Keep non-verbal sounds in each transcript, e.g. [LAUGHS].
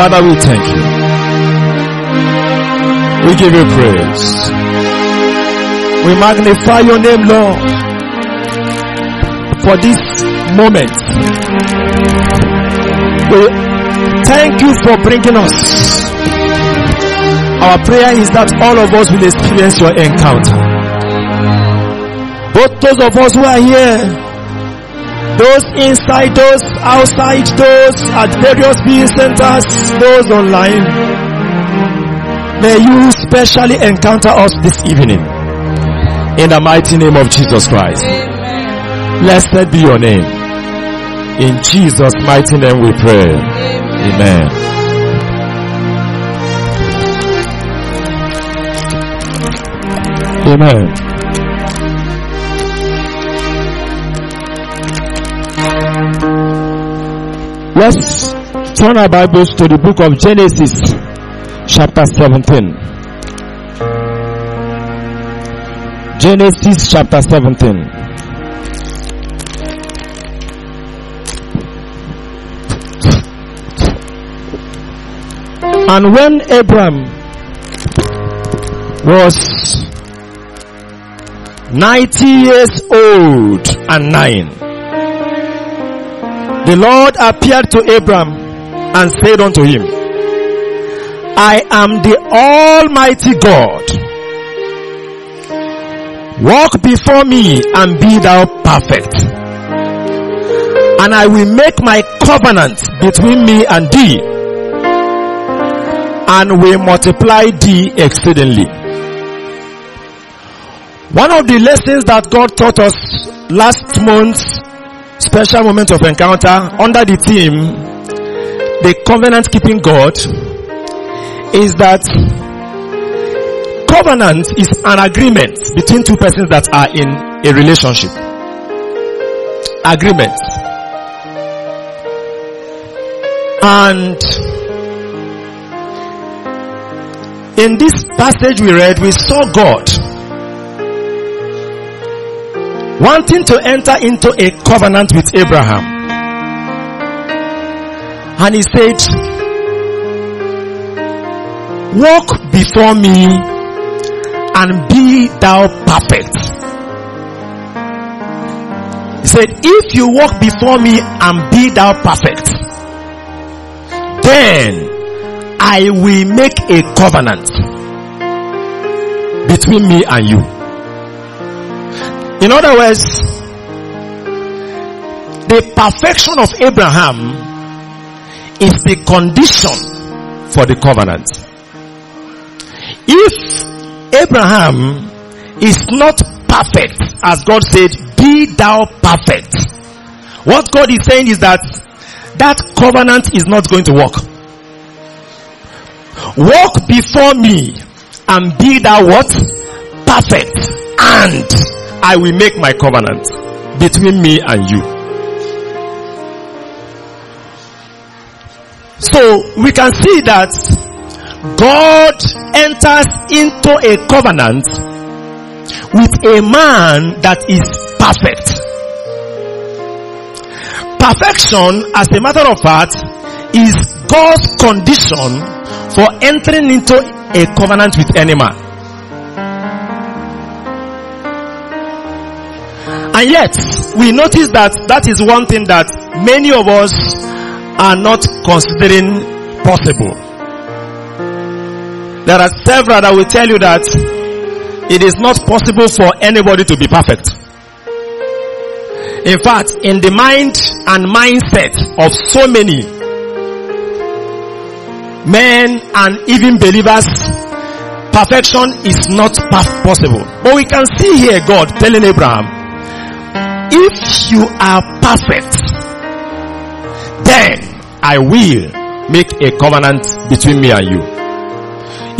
Father, we thank you. We give you praise. We magnify your name, Lord, for this moment. We thank you for bringing us. Our prayer is that all of us will experience your encounter. Both those of us who are here those inside, those outside, those at various viewing centers, those online. May you specially encounter us this evening. In the mighty name of Jesus Christ. Blessed be your name. In Jesus' mighty name we pray. Amen. Amen. Let's turn our Bibles to the book of Genesis, chapter 17. Genesis chapter 17. And when Abram was 90 years old and nine, the Lord appeared to Abram and said unto him, I am the Almighty God. Walk before me and be thou perfect. And I will make my covenant between me and thee and will multiply thee exceedingly. One of the lessons that God taught us last month special moment of encounter under the theme, the covenant keeping God, is that covenant is an agreement between two persons that are in a relationship. Agreement. And in this passage we read, we saw God wanting to enter into a covenant with Abraham. And he said, walk before me and be thou perfect. He said, if you walk before me and be thou perfect, then I will make a covenant between me and you. In other words, the perfection of Abraham is the condition for the covenant. If Abraham is not perfect, as God said, be thou perfect. What God is saying is that that covenant is not going to work. Walk before me and be thou what? Perfect. And I will make my covenant between me and you. So we can see that God enters into a covenant with a man that is perfect. Perfection, as a matter of fact, is God's condition for entering into a covenant with any man. And yet, we notice that that is one thing that many of us are not considering possible. There are several that will tell you that it is not possible for anybody to be perfect. In fact, in the mind and mindset of so many men and even believers, perfection is not possible. But we can see here God telling Abraham, if you are perfect, then I will make a covenant between me and you.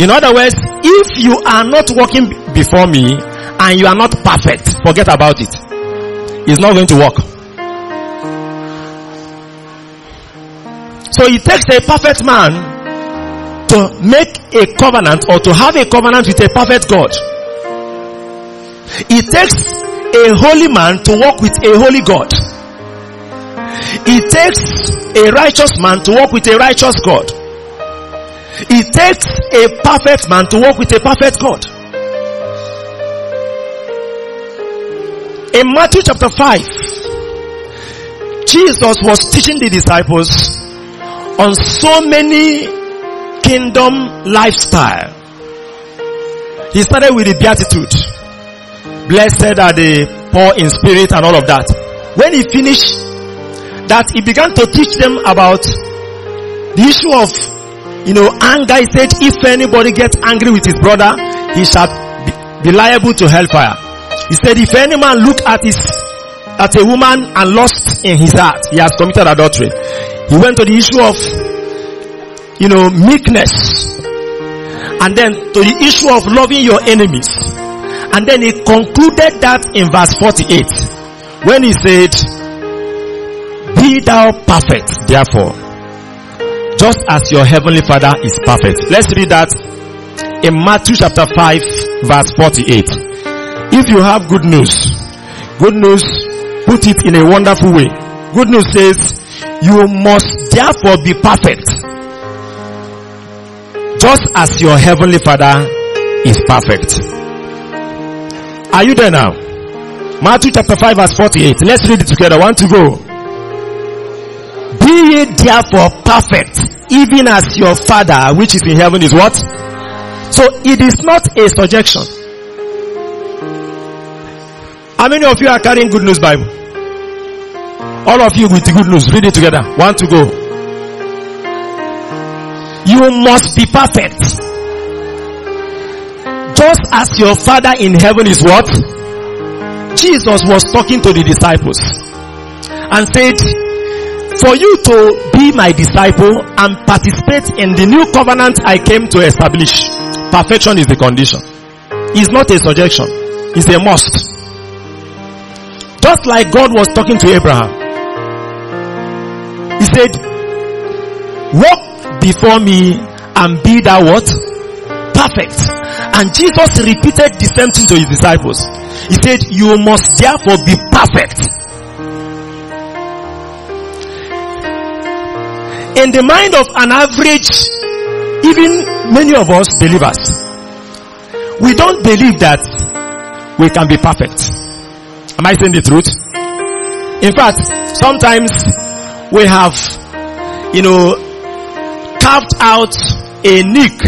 In other words, if you are not walking before me and you are not perfect, forget about it. It's not going to work. So it takes a perfect man to make a covenant or to have a covenant with a perfect God. It takes a holy man to walk with a holy God. It takes a righteous man to walk with a righteous God. It takes a perfect man to walk with a perfect God. In Matthew chapter 5, Jesus was teaching the disciples on so many kingdom lifestyle. He started with the beatitude. Blessed are the poor in spirit and all of that. When he finished that, he began to teach them about the issue of, you know, anger. He said, if anybody gets angry with his brother, he shall be, liable to hellfire. He said, if any man look at his, at a woman and lust in his heart, he has committed adultery. He went to the issue of, you know, meekness. And then to the issue of loving your enemies. And then he concluded that in verse 48 when he said, be thou perfect, therefore, just as your heavenly father is perfect. Let's read that in Matthew chapter 5 verse 48. If you have good news, good news, put it in a wonderful way. Good news says, you must therefore be perfect. Just as your heavenly father is perfect. Are you there now? Matthew chapter 5 verse 48. Let's read it together. One to go. Be ye therefore perfect, even as your father which is in heaven is what? So it is not a suggestion. How many of you are carrying good news Bible? All of you with the good news. Read it together. One to go. You must be perfect. Just as your father in heaven is what? Jesus was talking to the disciples and said, for you to be my disciple and participate in the new covenant I came to establish, perfection is the condition. It's not a suggestion. It's a must. Just like God was talking to Abraham. He said, walk before me and be thou what? Perfect. And Jesus repeated the same thing to his disciples. He said, you must therefore be perfect. In the mind of an average, even many of us believers, we don't believe that we can be perfect. Am I saying the truth? In fact, sometimes we have, you know, carved out a nick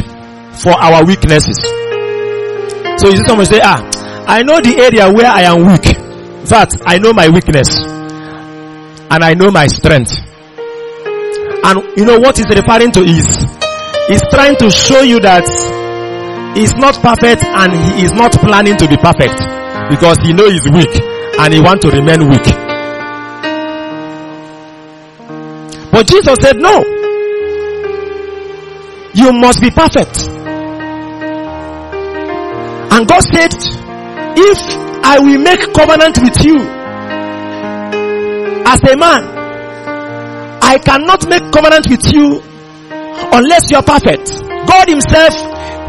for our weaknesses. So you see someone say, ah, I know the area where I am weak. Fact, I know my weakness. And I know my strength. And you know what he's referring to is, he's trying to show you that he's not perfect and he is not planning to be perfect. Because he knows he's weak and he wants to remain weak. But Jesus said, no. You must be perfect. And God said, if I will make covenant with you as a man, I cannot make covenant with you unless you're perfect. God himself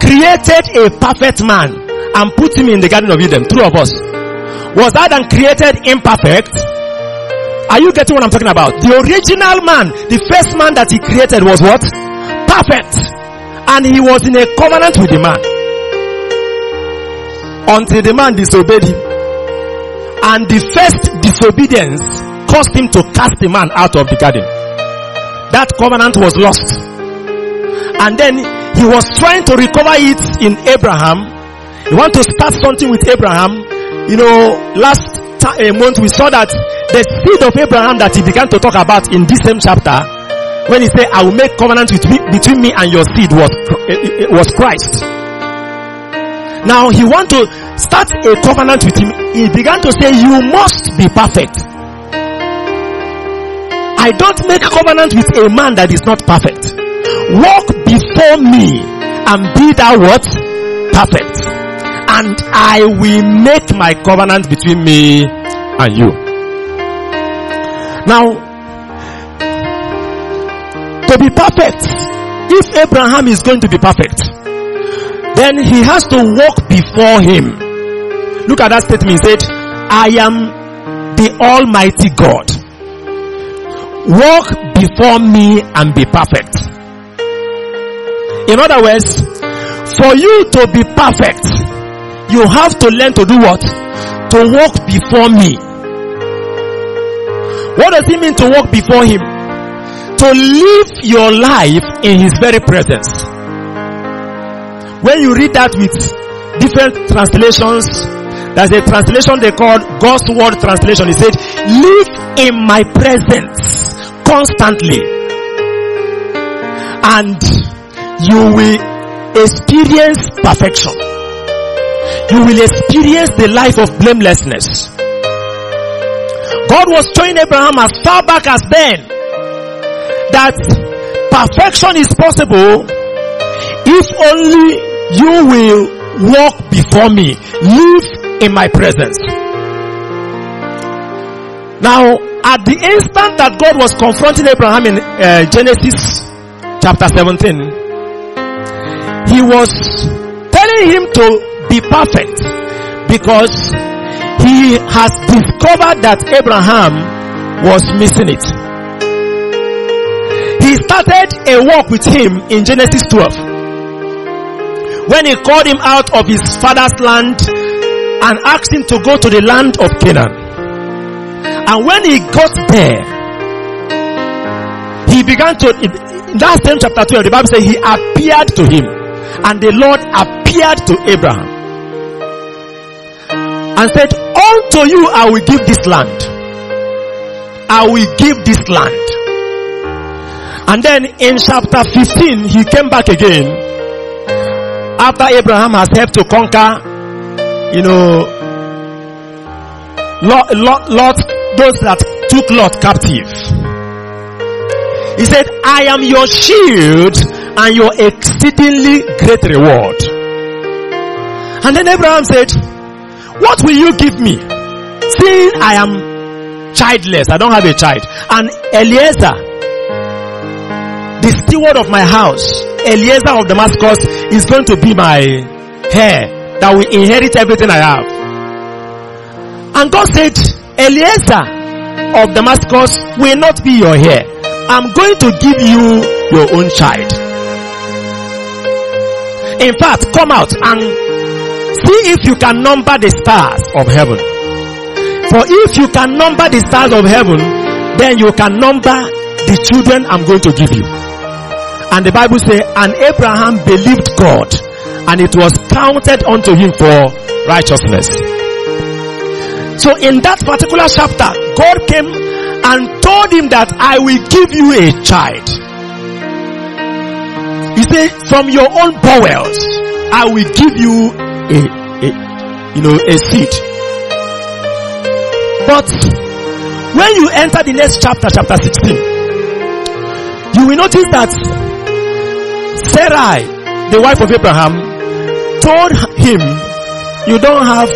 created a perfect man and put him in the garden of Eden. True of us. Was Adam created imperfect? Are you getting what I'm talking about? The original man, the first man that he created was what? Perfect. And he was in a covenant with the man. Until the man disobeyed him. And the first disobedience caused him to cast the man out of the garden. That covenant was lost. And then he was trying to recover it in Abraham. He want to start something with Abraham. You know, last a eh, month we saw that the seed of Abraham that he began to talk about in this same chapter, when he said, I will make covenant with me, between me and your seed was, it, it was Christ. Now he want to start a covenant with him. He began to say, you must be perfect. I don't make covenant with a man that is not perfect. Walk before me and be thou what? Perfect. And I will make my covenant between me and you. Now, to be perfect, if Abraham is going to be perfect, then he has to walk before him. Look at that statement. He said, I am the Almighty God. Walk before me and be perfect. In other words, for you to be perfect, you have to learn to do what? To walk before me. What does it mean to walk before him? To live your life in his very presence. When you read that with different translations, there's a translation they call God's Word translation. It said, live in my presence constantly. And you will experience perfection. You will experience the life of blamelessness. God was showing Abraham as far back as then that perfection is possible if only you will walk before me, live in my presence. Now, at the instant that God was confronting Abraham in uh, Genesis chapter 17, he was telling him to be perfect because he has discovered that Abraham was missing it. He started a walk with him in Genesis 12. When he called him out of his father's land and asked him to go to the land of Canaan. And when he got there, he began to, in that same chapter 12, the Bible says he appeared to him and the Lord appeared to Abraham and said, unto you I will give this land. I will give this land. And then in chapter 15, he came back again after Abraham has helped to conquer, you know, Lot, Lot, Lot, those that took Lot captive. He said, I am your shield and your exceedingly great reward. And then Abraham said, what will you give me? Seeing I am childless, I don't have a child. And Eliezer, the steward of my house, Eliezer of Damascus, is going to be my heir that will inherit everything I have. And God said, Eliezer of Damascus will not be your heir. I'm going to give you your own child. In fact, come out and see if you can number the stars of heaven. For if you can number the stars of heaven, then you can number the children I'm going to give you. And the Bible says, and Abraham believed God and it was counted unto him for righteousness. So in that particular chapter, God came and told him that I will give you a child. He said, from your own bowels, I will give you a, a you know, a seed. But when you enter the next chapter, chapter 16, you will notice that Sarai, the wife of Abraham, told him, you don't have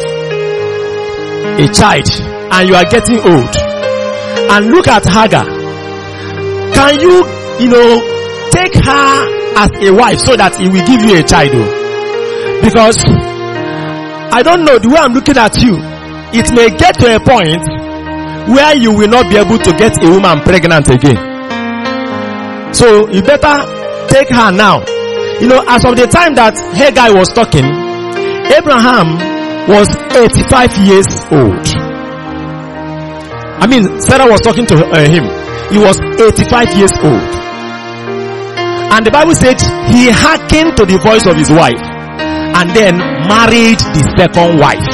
a child and you are getting old. And look at Hagar. Can you, you know, take her as a wife so that he will give you a child? Oh? Because I don't know the way I'm looking at you. It may get to a point where you will not be able to get a woman pregnant again. So you better take her now. You know, as of the time that Hagar was talking, Abraham was 85 years old. I mean, Sarah was talking to uh, him. He was 85 years old. And the Bible said he hearkened to the voice of his wife and then married the second wife.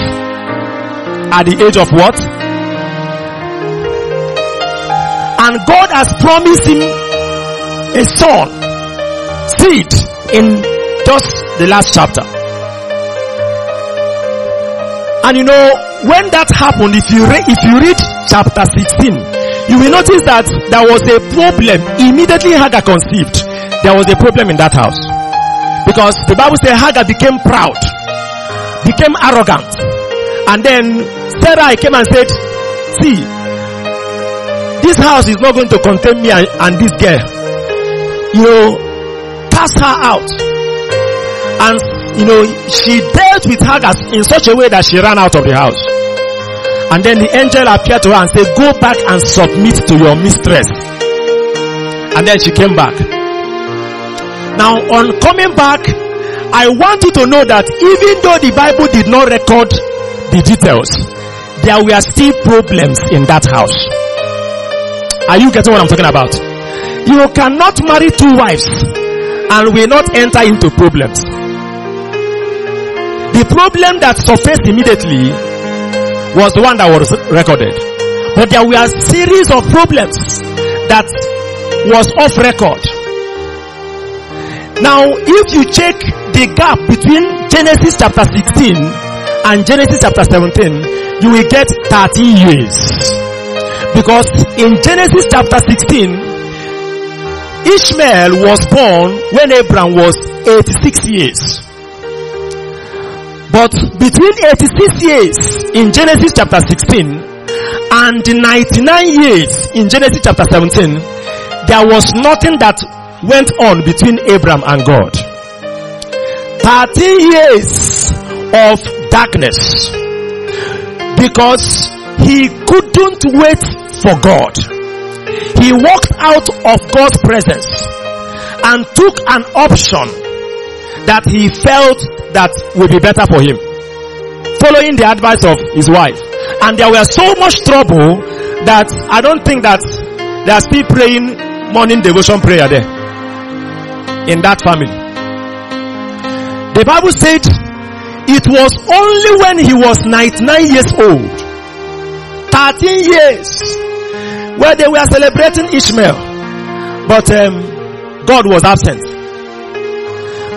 At the age of what? And God has promised him a son, seed in just the last chapter. And you know, when that happened, if you read, if you read chapter 16, you will notice that there was a problem immediately Hagar conceived. There was a problem in that house. Because the Bible says Hagar became proud, became arrogant. And then Sarah came and said, see, this house is not going to contain me and, and this girl. You know, cast her out. And, you know, she dealt with Hagar in such a way that she ran out of the house. And then the angel appeared to her and said, go back and submit to your mistress. And then she came back. Now on coming back, I want you to know that even though the Bible did not record the details, there were still problems in that house. Are you getting what I'm talking about? You cannot marry two wives and will not enter into problems. The problem that surfaced immediately was the one that was recorded. But there were a series of problems that was off record. Now, if you check the gap between Genesis chapter 16 and Genesis chapter 17, you will get 13 years. Because in Genesis chapter 16, Ishmael was born when Abraham was 86 years. But between 86 years in Genesis chapter 16 and 99 years in Genesis chapter 17, there was nothing that went on between Abraham and God. 13 years of darkness because he couldn't wait for God. He walked out of God's presence and took an option that he felt that would be better for him. Following the advice of his wife. And there were so much trouble that I don't think that they are still praying morning devotion prayer there. In that family. The Bible said it was only when he was 99 years old, 13 years, where they were celebrating Ishmael. But um, God was absent.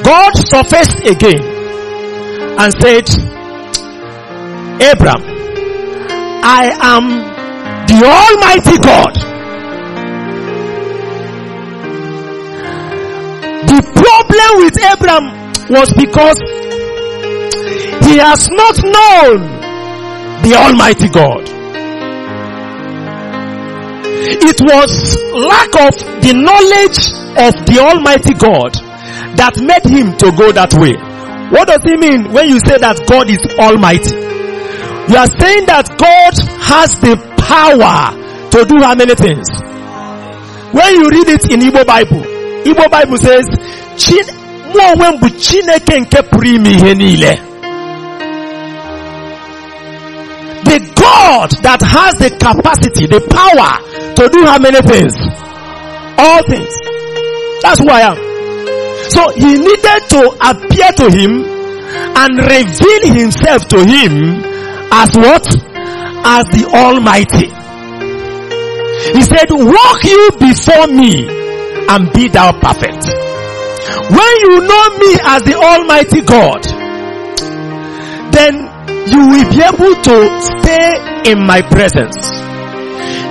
God surfaced again and said, Abraham, I am the Almighty God. The problem with Abraham was because he has not known the Almighty God. It was lack of the knowledge of the Almighty God that made him to go that way. What does it mean when you say that God is Almighty? You are saying that God has the power to do how many things? When you read it in Igbo Bible, Igbo Bible says. The God that has the capacity, the power to do how many things? All things. That's who I am. So he needed to appear to him and reveal himself to him as what? As the Almighty. He said, walk you before me and be thou perfect. When you know me as the Almighty God, then you will be able to stay in my presence.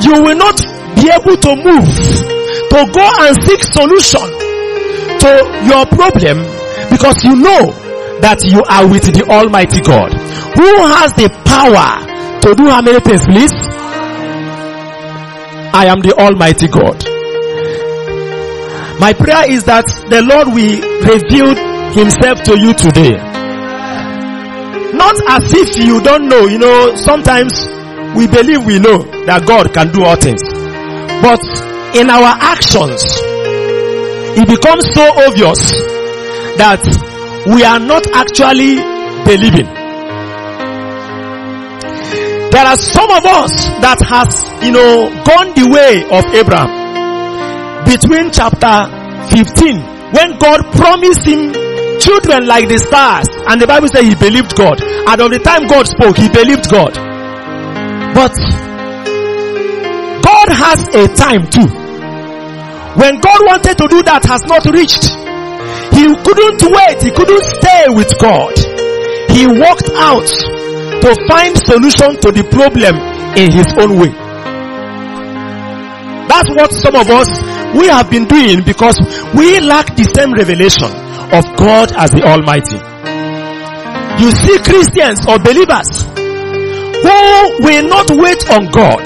You will not be able to move to go and seek solution to your problem because you know that you are with the Almighty God who has the power to do how many things please? I am the Almighty God. My prayer is that the Lord will reveal himself to you today. Not as if you don't know, you know, sometimes we believe we know that God can do all things. But in our actions, it becomes so obvious that we are not actually believing. There are some of us that has, you know, gone the way of Abraham between chapter 15 when God promised him children like the stars and the Bible says he believed God and of the time God spoke he believed God but God has a time too. When God wanted to do that has not reached. He couldn't wait. He couldn't stay with God. He walked out to find solution to the problem in his own way. That's what some of us, we have been doing because we lack the same revelation of God as the Almighty. You see Christians or believers who will not wait on God,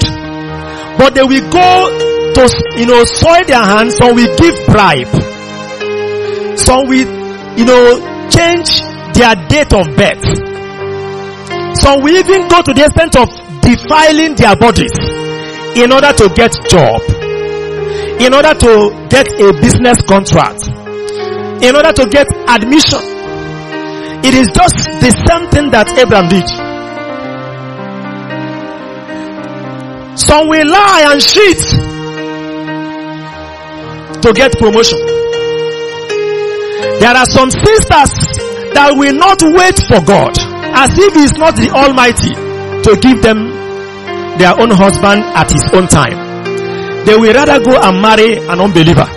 but they will go to, you know, soil their hands, some will give bribe. Some will, you know, change their date of birth. Some will even go to the extent of defiling their bodies in order to get job, in order to get a business contract, in order to get admission. It is just the same thing that Abraham did. Some will lie and cheat to get promotion. There are some sisters that will not wait for God as if He is not the Almighty to give them their own husband at His own time. They will rather go and marry an unbeliever.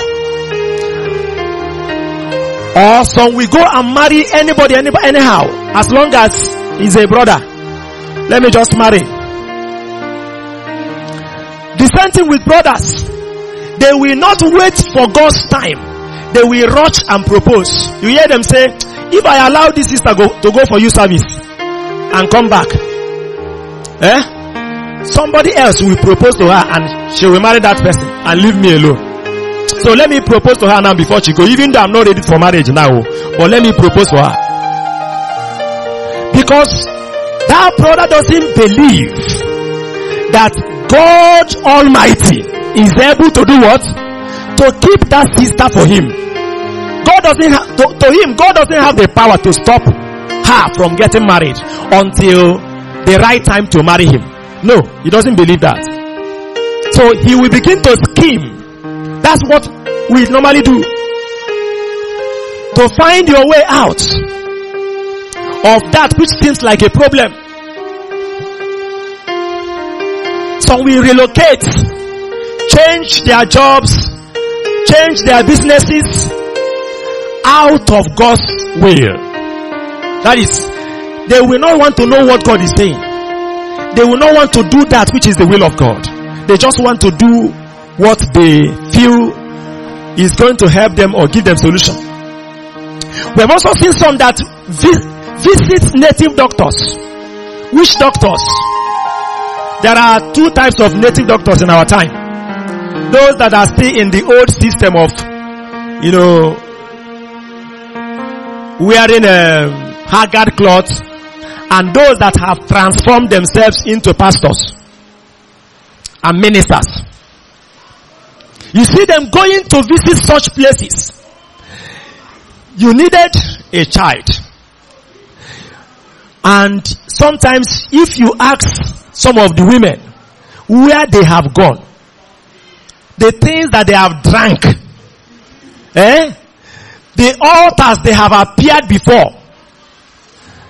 Or some will go and marry anybody, anybody anyhow, as long as he's a brother. Let me just marry. Thing with brothers. They will not wait for God's time. They will rush and propose. You hear them say, if I allow this sister go, to go for you service and come back, eh? Somebody else will propose to her and she will marry that person and leave me alone. So let me propose to her now before she go, even though I'm not ready for marriage now, but let me propose to her. Because that brother doesn't believe that God Almighty is able to do what? To keep that sister for him. God doesn't have, to, to him, God doesn't have the power to stop her from getting married until the right time to marry him. No, he doesn't believe that. So he will begin to scheme. That's what we normally do. To find your way out of that which seems like a problem. So we relocate, change their jobs, change their businesses out of God's will. That is, they will not want to know what God is saying. They will not want to do that which is the will of God. They just want to do what they feel is going to help them or give them solution. We have also seen some that vi- visit native doctors. Which doctors? There are two types of native doctors in our time. Those that are still in the old system of, you know, wearing a haggard clothes and those that have transformed themselves into pastors and ministers. You see them going to visit such places. You needed a child. And sometimes if you ask some of the women where they have gone, the things that they have drank, eh? The altars they have appeared before,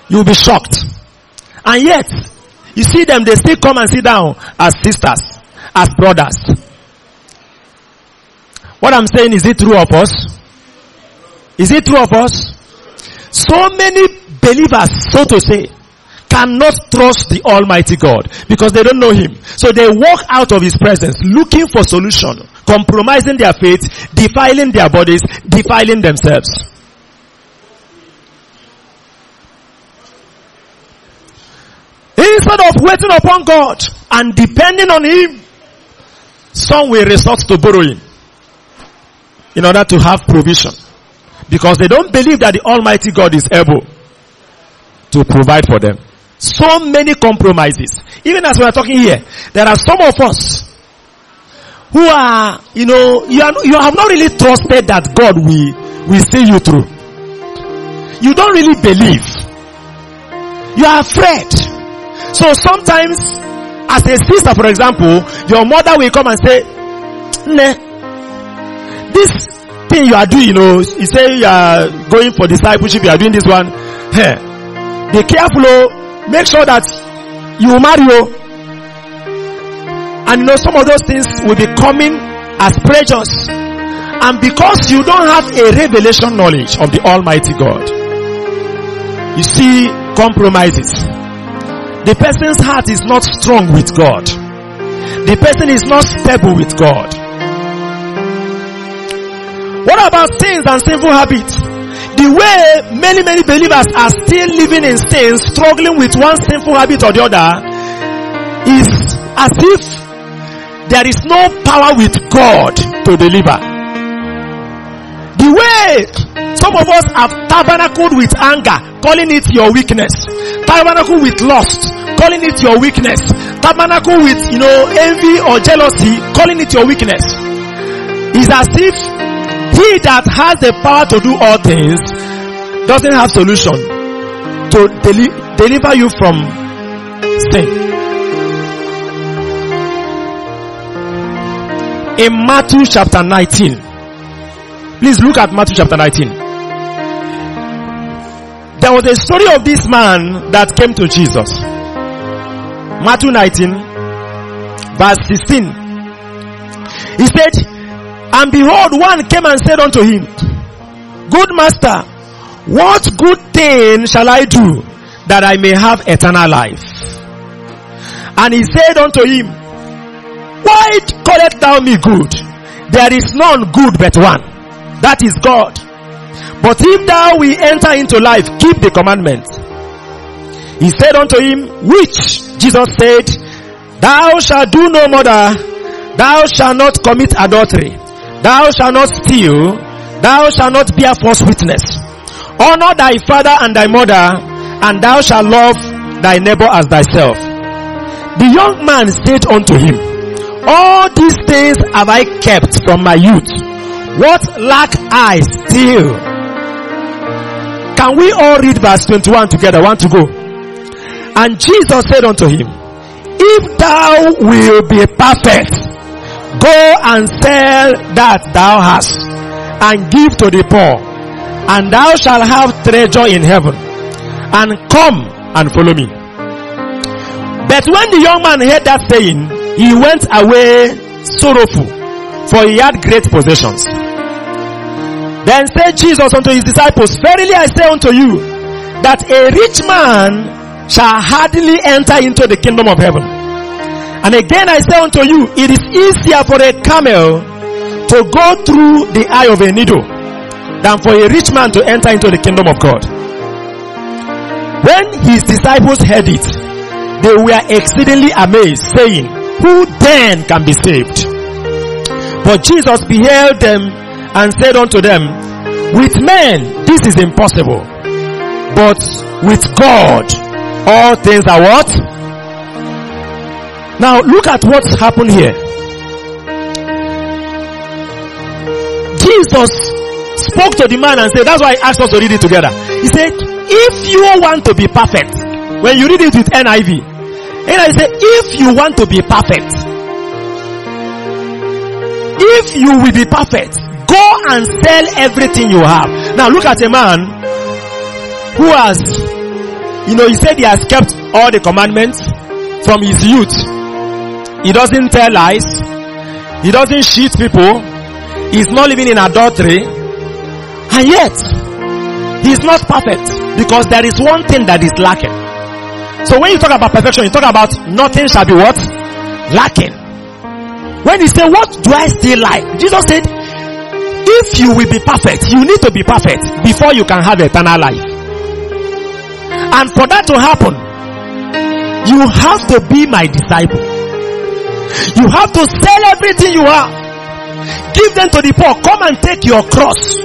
you'll be shocked. And yet, you see them, they still come and sit down as sisters, as brothers. What I'm saying, is it true of us? Is it true of us? So many believers, so to say, cannot trust the Almighty God because they don't know Him. So they walk out of His presence looking for solution, compromising their faith, defiling their bodies, defiling themselves. Instead of waiting upon God and depending on Him, some will resort to borrowing in order to have provision. Because they don't believe that the Almighty God is able to provide for them. So many compromises. Even as we are talking here, there are some of us who are, you know, you, are, you have not really trusted that God will, will see you through. You don't really believe. You are afraid. So sometimes, as a sister, for example, your mother will come and say, nah, this thing you are doing, you know, you say you are going for discipleship, you are doing this one. Hey, be careful, oh, Make sure that you marry. you, And you know, some of those things will be coming as pressures. And because you don't have a revelation knowledge of the Almighty God, you see compromises. The person's heart is not strong with God. The person is not stable with God. What about sins and sinful habits? The way many, many believers are still living in sin, struggling with one sinful habit or the other, is as if there is no power with God to deliver. The way some of us have tabernacled with anger, calling it your weakness. Tabernacle with lust, calling it your weakness. Tabernacle with, you know, envy or jealousy, calling it your weakness. Is as if he that has the power to do all things doesn't have solution to deli- deliver you from sin. In Matthew chapter 19, please look at Matthew chapter 19. There was a story of this man that came to Jesus. Matthew 19, verse 16. He said, And behold, one came and said unto him, Good master, what good thing shall I do that I may have eternal life? And he said unto him, Why callest thou me good? There is none good but one. That is God. But if thou will enter into life, keep the commandments. He said unto him, which Jesus said, Thou shalt do no murder, thou shalt not commit adultery, thou shalt not steal, thou shalt not bear false witness. Honor thy father and thy mother, and thou shalt love thy neighbor as thyself. The young man said unto him, All these things have I kept from my youth. What lack I still? Can we all read verse 21 together? Want to go? And Jesus said unto him, If thou will be perfect, go and sell that thou hast and give to the poor, and thou shalt have treasure in heaven. And come and follow me. But when the young man heard that saying, he went away sorrowful, for he had great possessions. Then said Jesus unto his disciples, Verily I say unto you, that a rich man shall hardly enter into the kingdom of heaven. And again I say unto you, it is easier for a camel to go through the eye of a needle than for a rich man to enter into the kingdom of God. When his disciples heard it, they were exceedingly amazed, saying, Who then can be saved? But Jesus beheld them and said unto them, With men this is impossible, but with God all things are what? Now look at what's happened here. Jesus spoke to the man and said, that's why I asked us to read it together. He said, if you want to be perfect, when you read it with NIV, NIV said, if you want to be perfect, if you will be perfect, go and sell everything you have. Now look at a man who has, you know, he said he has kept all the commandments from his youth. He doesn't tell lies. He doesn't cheat people. He's not living in adultery. And yet, he's not perfect because there is one thing that is lacking. So when you talk about perfection, you talk about nothing shall be what? Lacking. When he said, what do I still like? Jesus said, if you will be perfect, you need to be perfect before you can have eternal life. And for that to happen, you have to be my disciple. You have to sell everything you have. Give them to the poor. Come and take your cross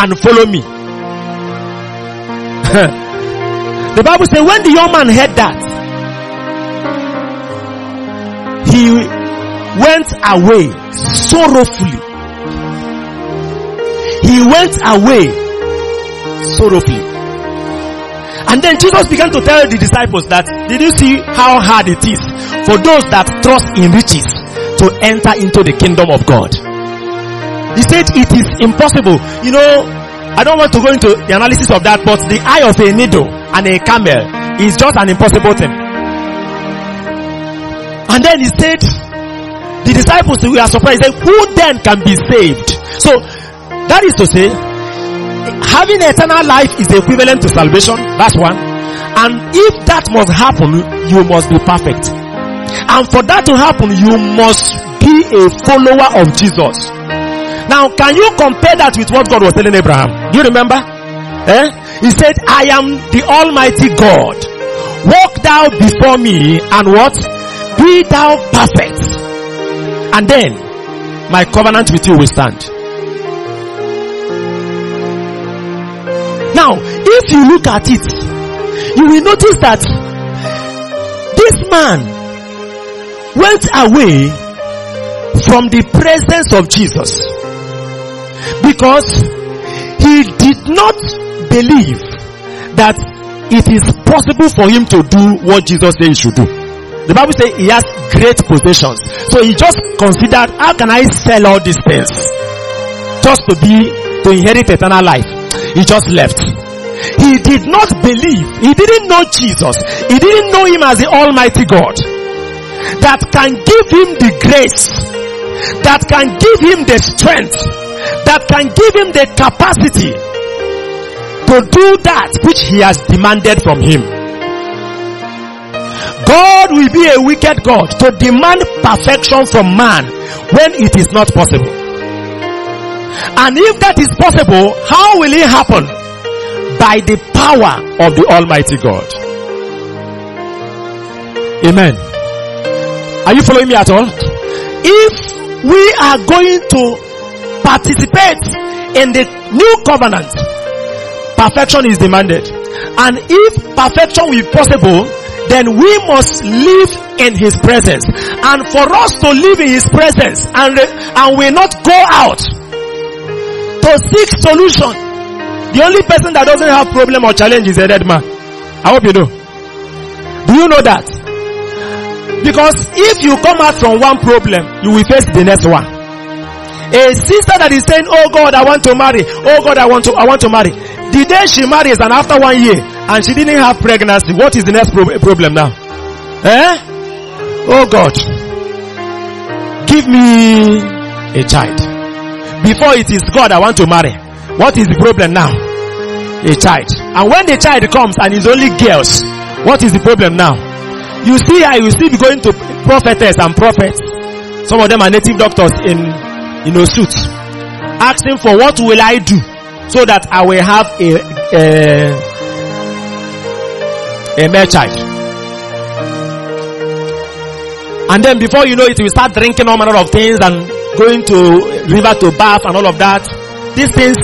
and follow me. [LAUGHS] the Bible says when the young man heard that, he went away sorrowfully. He went away sorrowfully. And then Jesus began to tell the disciples that, did you see how hard it is for those that trust in riches to enter into the kingdom of God? He said it is impossible. You know, I don't want to go into the analysis of that, but the eye of a needle and a camel is just an impossible thing. And then he said, the disciples were surprised. Said, who then can be saved? So, that is to say, having eternal life is equivalent to salvation. That's one. And if that must happen, you must be perfect. And for that to happen, you must be a follower of Jesus. Now, can you compare that with what God was telling Abraham? Do you remember? Eh? He said, I am the Almighty God. Walk thou before me and what? Be thou perfect. And then my covenant with you will stand. Now, if you look at it, you will notice that this man went away from the presence of Jesus because he did not believe that it is possible for him to do what Jesus said he should do. The Bible says he has great possessions. So he just considered, how can I sell all these things? Just to be, to inherit eternal life. He just left. He did not believe. He didn't know Jesus. He didn't know him as the Almighty God. That can give him the grace. That can give him the strength. That can give him the capacity to do that which he has demanded from him. God will be a wicked God to demand perfection from man when it is not possible. And if that is possible, how will it happen? By the power of the Almighty God. Amen. Are you following me at all? If we are going to participate in the new covenant, perfection is demanded. And if perfection will be possible, then we must live in his presence. And for us to live in his presence and, and we not go out to seek solution, the only person that doesn't have problem or challenge is a dead man. I hope you know. Do you know that? Because if you come out from one problem, you will face the next one. A sister that is saying, Oh God, I want to marry. Oh God, I want to, I want to marry. The day she marries and after one year and she didn't have pregnancy, what is the next pro- problem now? Eh? Oh God. Give me a child. Before it is God I want to marry. What is the problem now? A child. And when the child comes and is only girls, what is the problem now? You see how you still be going to prophetess and prophets. Some of them are native doctors in, in a suit. Asking for what will I do so that I will have a, a, a male child. And then before you know it, you start drinking all manner of things and going to river to bath and all of that. These things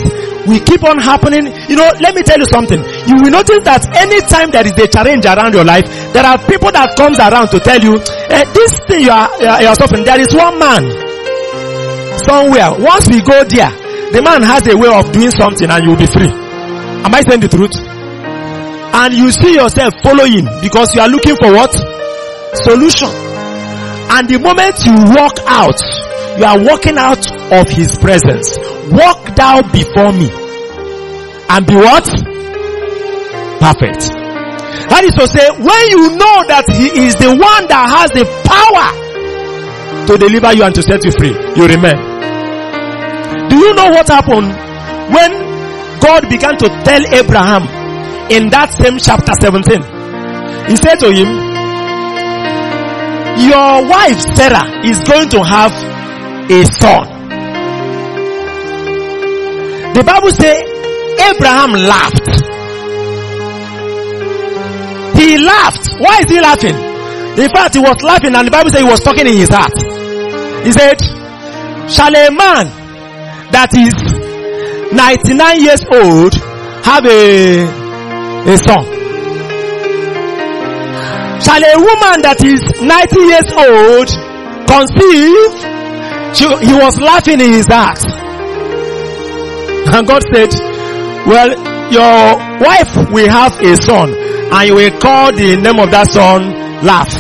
will keep on happening. You know, let me tell you something. You will notice that anytime there is a challenge around your life, there are people that comes around to tell you, eh, this thing you are, you are, suffering, there is one man somewhere. Once we go there, the man has a way of doing something and you'll be free. Am I saying the truth? And you see yourself following because you are looking for what? Solution. And the moment you walk out, you are walking out of his presence. Walk thou before me. And be what? Perfect. That is to say, when you know that he is the one that has the power to deliver you and to set you free, you remain. Do you know what happened when God began to tell Abraham in that same chapter 17? He said to him, your wife Sarah is going to have a son. The Bible says Abraham laughed. He laughed. Why is he laughing? In fact, he was laughing and the Bible says he was talking in his heart. He said, shall a man that is 99 years old have a, a son? Shall a woman that is 90 years old conceive? He was laughing in his heart. And God said, well, your wife will have a son and you will call the name of that son laugh.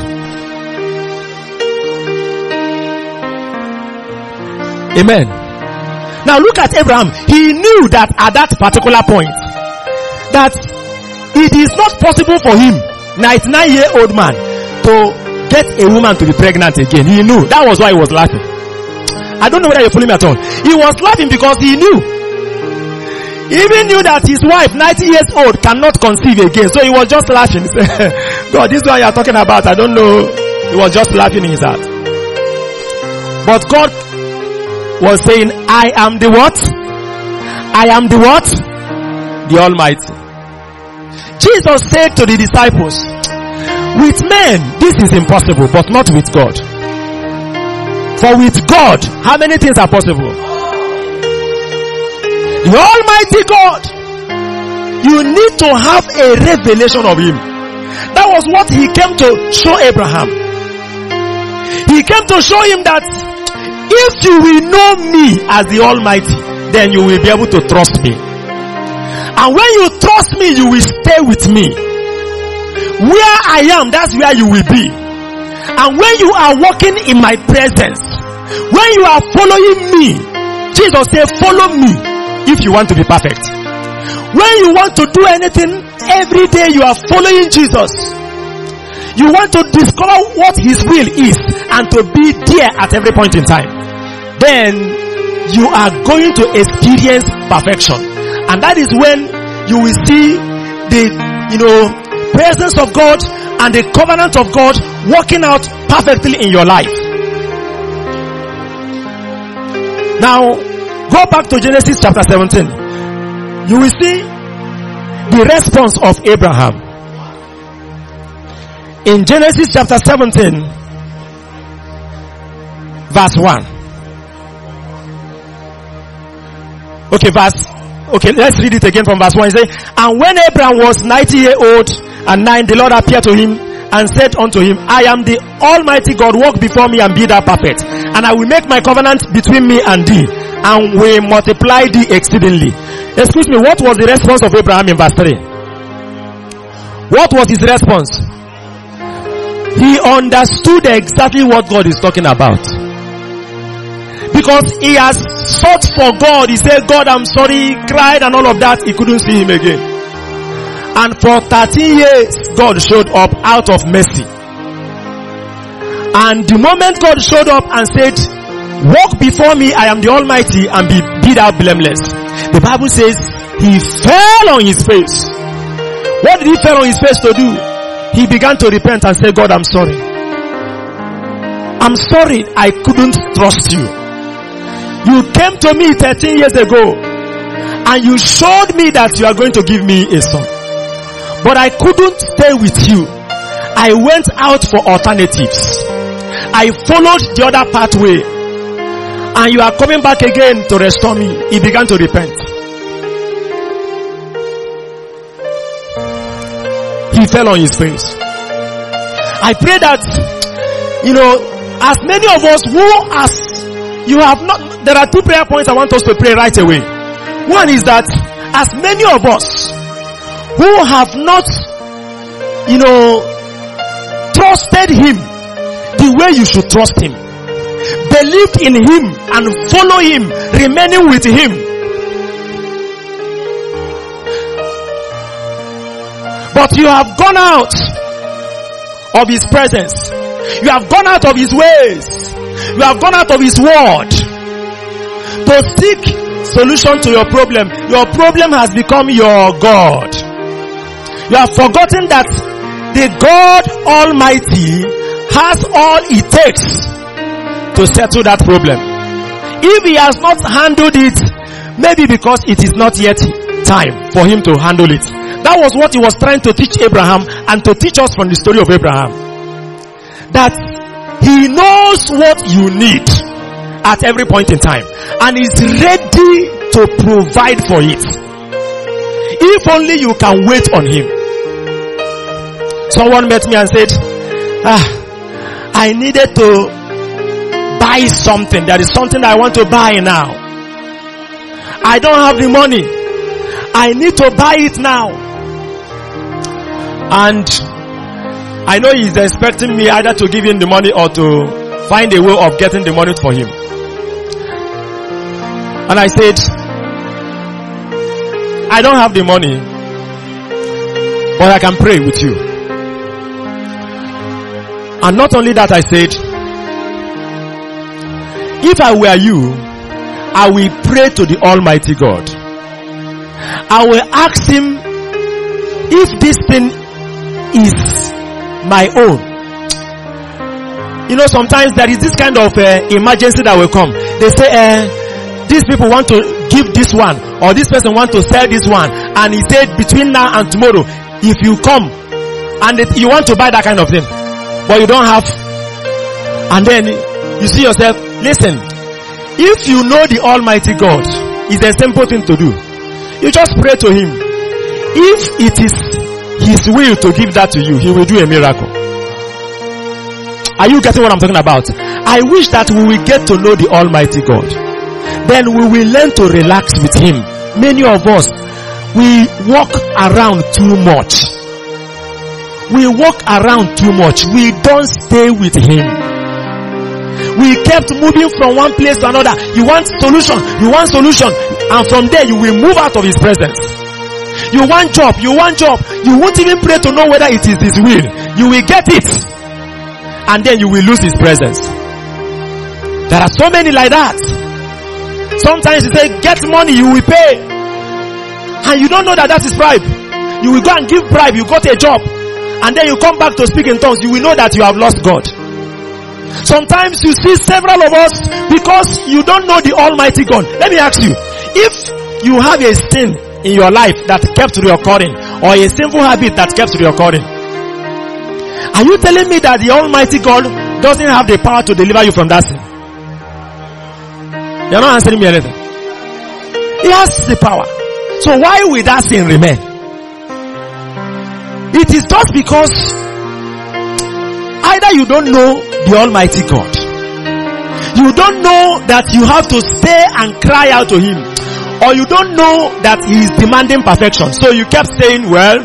Amen. Now look at Abraham. He knew that at that particular point that it is not possible for him 99 year old man to get a woman to be pregnant again. He knew. That was why he was laughing. I don't know whether you're following me at all. He was laughing because he knew. He even knew that his wife, 90 years old, cannot conceive again. So he was just laughing. [LAUGHS] God, this is what you're talking about. I don't know. He was just laughing in his heart. But God was saying, I am the what? I am the what? The Almighty. Jesus said to the disciples, with men, this is impossible, but not with God. For with God, how many things are possible? The Almighty God. You need to have a revelation of Him. That was what He came to show Abraham. He came to show him that if you will know me as the Almighty, then you will be able to trust me. And when you trust me, you will stay with me. Where I am, that's where you will be. And when you are walking in my presence, when you are following me, Jesus said, follow me if you want to be perfect. When you want to do anything, every day you are following Jesus. You want to discover what His will is and to be there at every point in time. Then you are going to experience perfection. And that is when you will see the, you know, presence of God and the covenant of God working out perfectly in your life. Now, go back to Genesis chapter 17. You will see the response of Abraham. In Genesis chapter 17, verse 1. Okay, verse, okay, let's read it again from verse 1. He says, And when Abraham was 90 year old and nine, the Lord appeared to him and said unto him, I am the Almighty God, walk before me and be thou perfect. And I will make my covenant between me and thee, and will multiply thee exceedingly. Excuse me, what was the response of Abraham in verse 3? What was his response? He understood exactly what God is talking about. Because he has sought for God. He said, God, I'm sorry, he cried and all of that. He couldn't see him again. And for 13 years, God showed up out of mercy. And the moment God showed up and said, walk before me, I am the Almighty and be, be thou blameless. The Bible says he fell on his face. What did he fell on his face to do? He began to repent and say, God, I'm sorry. I'm sorry I couldn't trust you. You came to me 13 years ago and you showed me that you are going to give me a son. But I couldn't stay with you. I went out for alternatives. I followed the other pathway. And you are coming back again to restore me. He began to repent. He fell on his face. I pray that, you know, as many of us who as you have not, there are two prayer points I want us to pray right away. One is that as many of us who have not, you know, trusted him the way you should trust him, believed in him and follow him, remaining with him. But you have gone out of his presence. You have gone out of his ways. You have gone out of his word to seek solution to your problem. Your problem has become your God. You have forgotten that the God Almighty has all it takes to settle that problem. If he has not handled it, maybe because it is not yet time for him to handle it. That was what he was trying to teach Abraham and to teach us from the story of Abraham. That he knows what you need at every point in time and is ready to provide for it. If only you can wait on him. Someone met me and said, ah, I needed to buy something. There is something I want to buy now. I don't have the money. I need to buy it now. And I know he's expecting me either to give him the money or to find a way of getting the money for him. And I said, I don't have the money, but I can pray with you. And not only that, I said, if I were you, I will pray to the Almighty God. I will ask Him if this thing is my own. you know, sometimes there is this kind of uh, emergency that will come. They say, uh, these people want to give this one, or this person want to sell this one, and he said between now and tomorrow, if you come and it, you want to buy that kind of thing, but you don't have, and then you see yourself, listen, if you know the Almighty God, it's a simple thing to do. You just pray to Him. If it is His will to give that to you, He will do a miracle. Are you getting what I'm talking about? I wish that we will get to know the Almighty God. Then we will learn to relax with Him. Many of us, we walk around too much. We walk around too much. We don't stay with Him. We kept moving from one place to another. You want solution, you want solution, and from there you will move out of His presence. You want job, you want job, you won't even pray to know whether it is His will. You will get it, and then you will lose His presence. There are so many like that. Sometimes you say, get money, you will pay. And you don't know that that is bribe. You will go and give bribe, you got a job. And then you come back to speak in tongues, you will know that you have lost God. Sometimes you see several of us because you don't know the Almighty God. Let me ask you, if you have a sin in your life that kept reoccurring or a sinful habit that kept reoccurring, are you telling me that the Almighty God doesn't have the power to deliver you from that sin? You're not answering me anything. He has the power. So why will that sin remain? It is just because either you don't know the Almighty God. You don't know that you have to stay and cry out to Him. Or you don't know that He is demanding perfection. So you kept saying, well,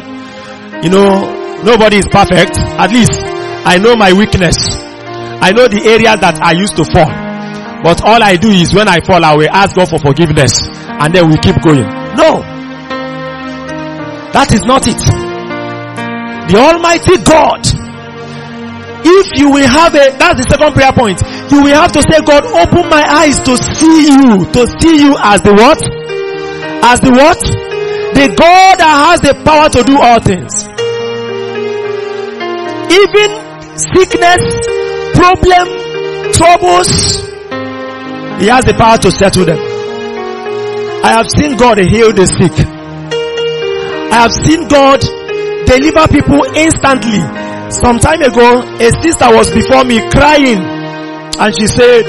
you know, nobody is perfect. At least I know my weakness. I know the area that I used to fall. But all I do is when I fall, I will ask God for forgiveness. And then we keep going. No. That is not it. The Almighty God if you will have a, that's the second prayer point. You will have to say, God, open my eyes to see you, to see you as the what? As the what? The God that has the power to do all things. Even sickness, problem, troubles, He has the power to settle them. I have seen God heal the sick. I have seen God deliver people instantly some time ago, a sister was before me crying and she said,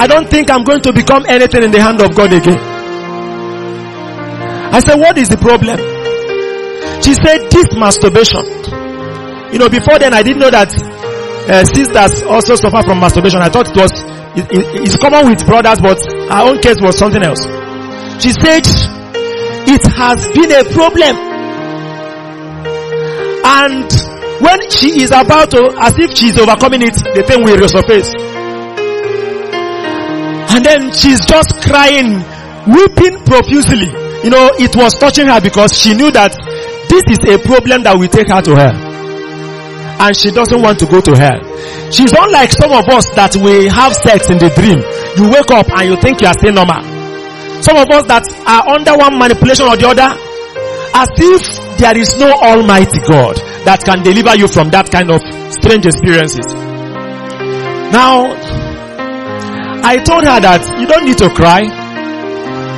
I don't think I'm going to become anything in the hand of God again. I said, what is the problem? She said, this masturbation. You know, before then I didn't know that uh, sisters also suffer from masturbation. I thought it was, it, it, it's common with brothers, but our own case was something else. She said, it has been a problem and when she is about to, as if she is overcoming it, the thing will resurface. And then she's just crying, weeping profusely. You know, it was touching her because she knew that this is a problem that will take her to hell. And she doesn't want to go to hell. She's unlike some of us that we have sex in the dream. You wake up and you think you are still normal. Some of us that are under one manipulation or the other, as if there is no almighty God that can deliver you from that kind of strange experiences. Now, I told her that you don't need to cry.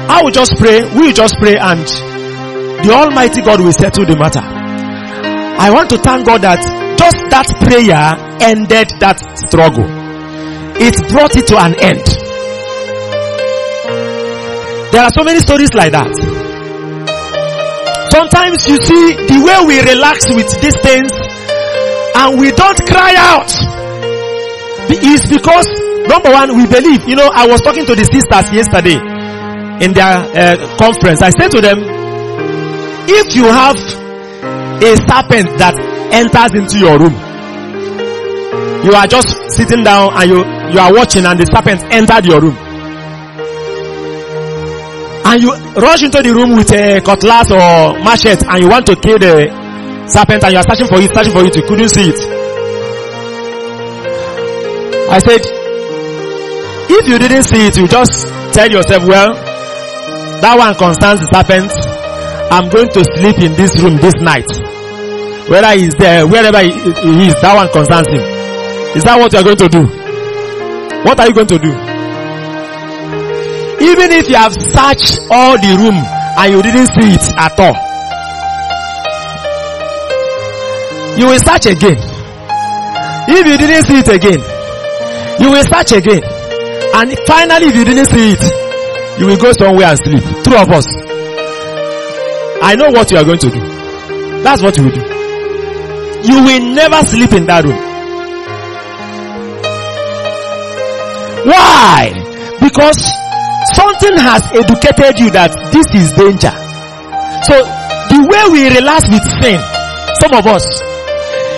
I will just pray, we will just pray and the almighty God will settle the matter. I want to thank God that just that prayer ended that struggle. It brought it to an end. There are so many stories like that. Sometimes you see the way we relax with these things and we don't cry out is because number one we believe you know i was talking to the sisters yesterday in their uh, conference i said to them if you have a serpent that enters into your room you are just sitting down and you you are watching and the serpent entered your room and you rush into the room with a cutlass or machete and you want to kill the serpent and you are searching for it, searching for it, you couldn't see it. I said, if you didn't see it, you just tell yourself, well, that one concerns the serpent. I'm going to sleep in this room this night. Whether he's there, wherever he, is, that one concerns him. Is that what you are going to do? What are you going to do? Even if you have searched all the room and you didn't see it at all, you will search again. If you didn't see it again, you will search again. And finally, if you didn't see it, you will go somewhere and sleep. Two of us. I know what you are going to do. That's what you will do. You will never sleep in that room. Why? Because something has educated you that this is danger. So the way we relax with sin, some of us,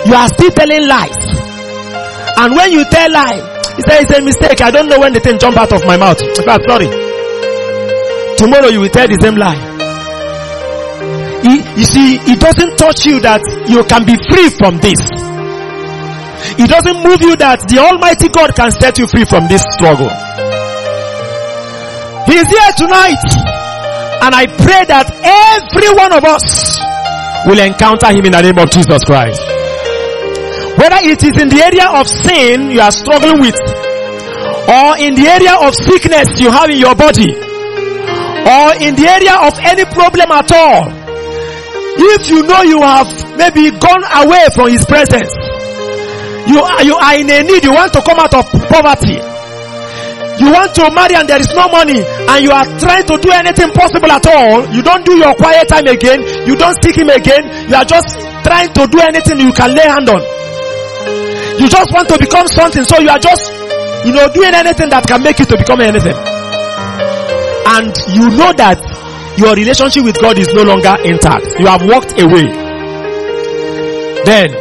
you are still telling lies. And when you tell lie, you say it's a mistake. I don't know when the thing jump out of my mouth. I'm sorry. Tomorrow you will tell the same lie. You see, it doesn't touch you that you can be free from this. It doesn't move you that the Almighty God can set you free from this struggle. Is here tonight. And I pray that every one of us will encounter Him in the name of Jesus Christ. Whether it is in the area of sin you are struggling with, or in the area of sickness you have in your body, or in the area of any problem at all, if you know you have maybe gone away from His presence, you are, you are in a need, you want to come out of poverty, you want to marry and there is no money and you are trying to do anything possible at all. You don't do your quiet time again. You don't seek him again. You are just trying to do anything you can lay hand on. You just want to become something. So you are just, you know, doing anything that can make you to become anything. And you know that your relationship with God is no longer intact. You have walked away. Then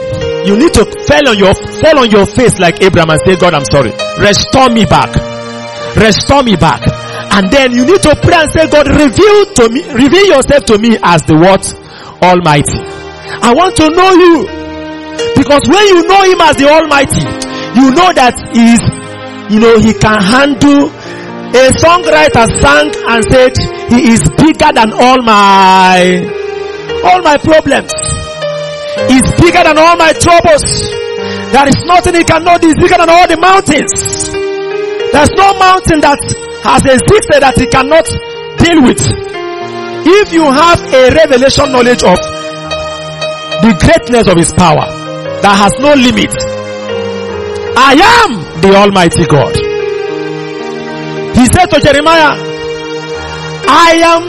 you need to fall on your, fall on your face like Abraham and say, God, I'm sorry. Restore me back restore me back. And then you need to pray and say, God, reveal to me, reveal yourself to me as the what? Almighty. I want to know you. Because when you know him as the Almighty, you know that he is, you know, he can handle a songwriter sang and said, he is bigger than all my, all my problems. He's bigger than all my troubles. There is nothing he cannot do. He's bigger than all the mountains. There's no mountain that has existed that he cannot deal with. If you have a revelation knowledge of the greatness of his power that has no limit, I am the Almighty God. He said to Jeremiah, I am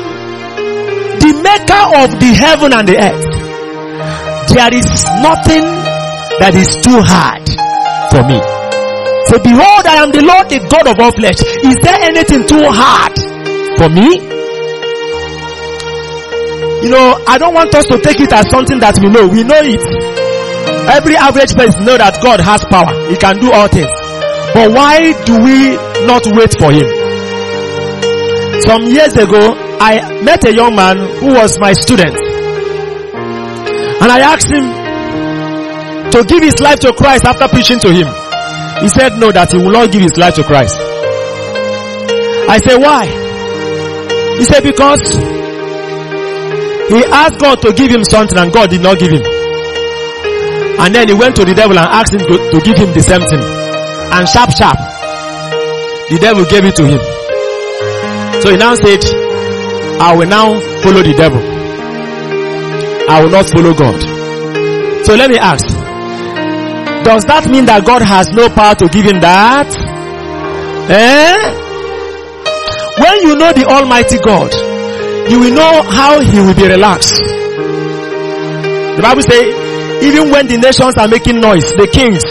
the maker of the heaven and the earth. There is nothing that is too hard for me. Say, behold, I am the Lord, the God of all flesh. Is there anything too hard for me? You know, I don't want us to take it as something that we know. We know it. Every average person know that God has power. He can do all things. But why do we not wait for Him? Some years ago, I met a young man who was my student. And I asked him to give his life to Christ after preaching to him. He said no, that he will not give his life to Christ. I said, why? He said, because he asked God to give him something and God did not give him. And then he went to the devil and asked him to, to give him the same thing. And sharp, sharp, the devil gave it to him. So he now said, I will now follow the devil. I will not follow God. So let me ask, does that mean that God has no power to give him that? Eh? When you know the Almighty God, you will know how he will be relaxed. The Bible says, even when the nations are making noise, the kings,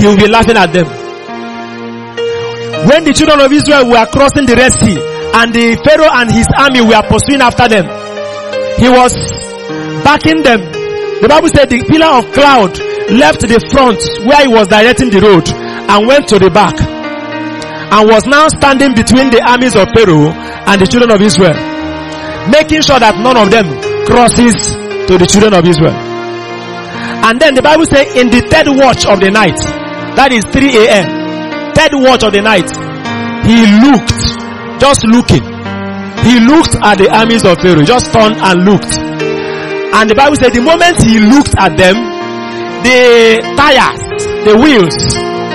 he will be laughing at them. When the children of Israel were crossing the Red Sea and the Pharaoh and his army were pursuing after them, he was backing them. The Bible said the pillar of cloud left the front where he was directing the road and went to the back and was now standing between the armies of Pharaoh and the children of Israel, making sure that none of them crosses to the children of Israel. And then the Bible says in the third watch of the night, that is 3 a.m., third watch of the night, he looked, just looking. He looked at the armies of Pharaoh, just turned and looked. And the Bible said the moment he looked at them, the tires, the wheels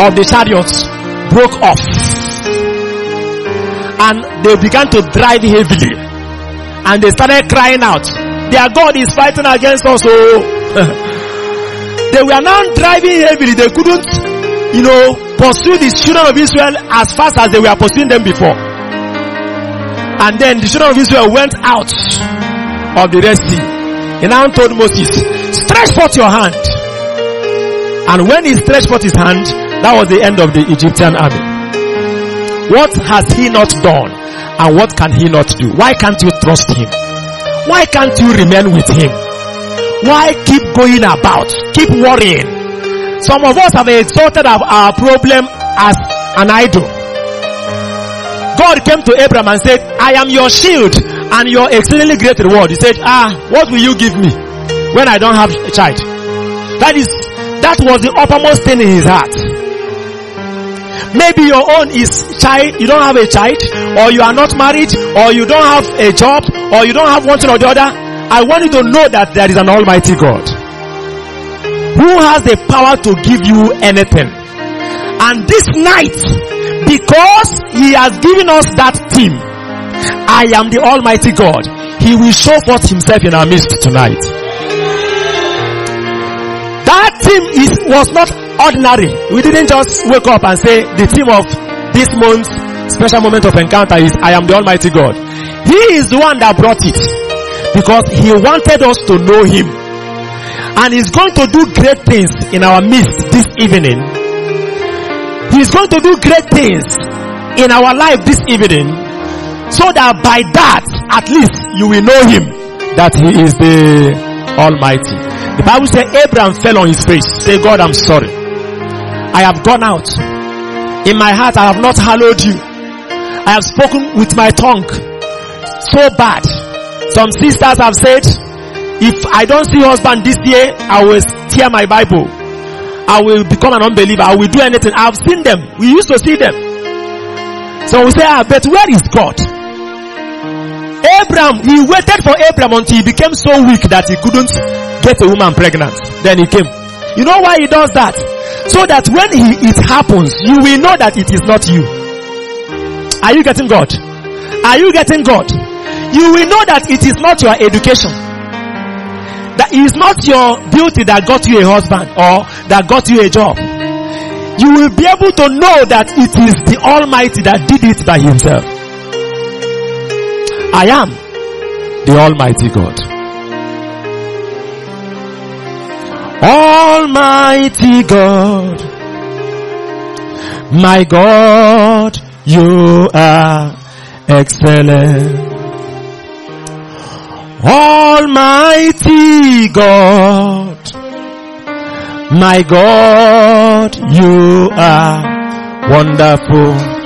of the chariots broke off. And they began to drive heavily. And they started crying out, their God is fighting against us. Oh. [LAUGHS] they were now driving heavily. They couldn't, you know, pursue the children of Israel as fast as they were pursuing them before. And then the children of Israel went out of the Red Sea. He now told Moses, stretch forth your hand. And when he stretched forth his hand, that was the end of the Egyptian army. What has he not done? And what can he not do? Why can't you trust him? Why can't you remain with him? Why keep going about? Keep worrying. Some of us have exalted our, problem as an idol. God came to Abraham and said, I am your shield and your exceedingly great reward. He said, ah, what will you give me when I don't have a child? That is, that was the uppermost thing in his heart. Maybe your own is child, you don't have a child, or you are not married, or you don't have a job, or you don't have one thing or the other. I want you to know that there is an almighty God who has the power to give you anything. And this night, because he has given us that team, I am the almighty God. He will show forth himself in our midst tonight. Team is, was not ordinary. We didn't just wake up and say the team of this month's special moment of encounter is I am the almighty God. He is the one that brought it because he wanted us to know him. And he's going to do great things in our midst this evening. He's going to do great things in our life this evening so that by that at least you will know him that he is the almighty. The Bible says Abraham fell on his face. Say God I'm sorry. I have gone out. In my heart I have not hallowed you. I have spoken with my tongue so bad. Some sisters have said, if I don't see husband this year, I will tear my Bible. I will become an unbeliever. I will do anything. I've seen them. We used to see them. So we say, ah, but where is God? Abraham, he waited for Abraham until he became so weak that he couldn't get a woman pregnant. Then he came. You know why he does that? So that when he, it happens, you will know that it is not you. Are you getting God? Are you getting God? You will know that it is not your education. That it is not your beauty that got you a husband or that got you a job. You will be able to know that it is the Almighty that did it by himself. I am the Almighty God. Almighty God, my God, you are excellent. Almighty God, my God, you are wonderful.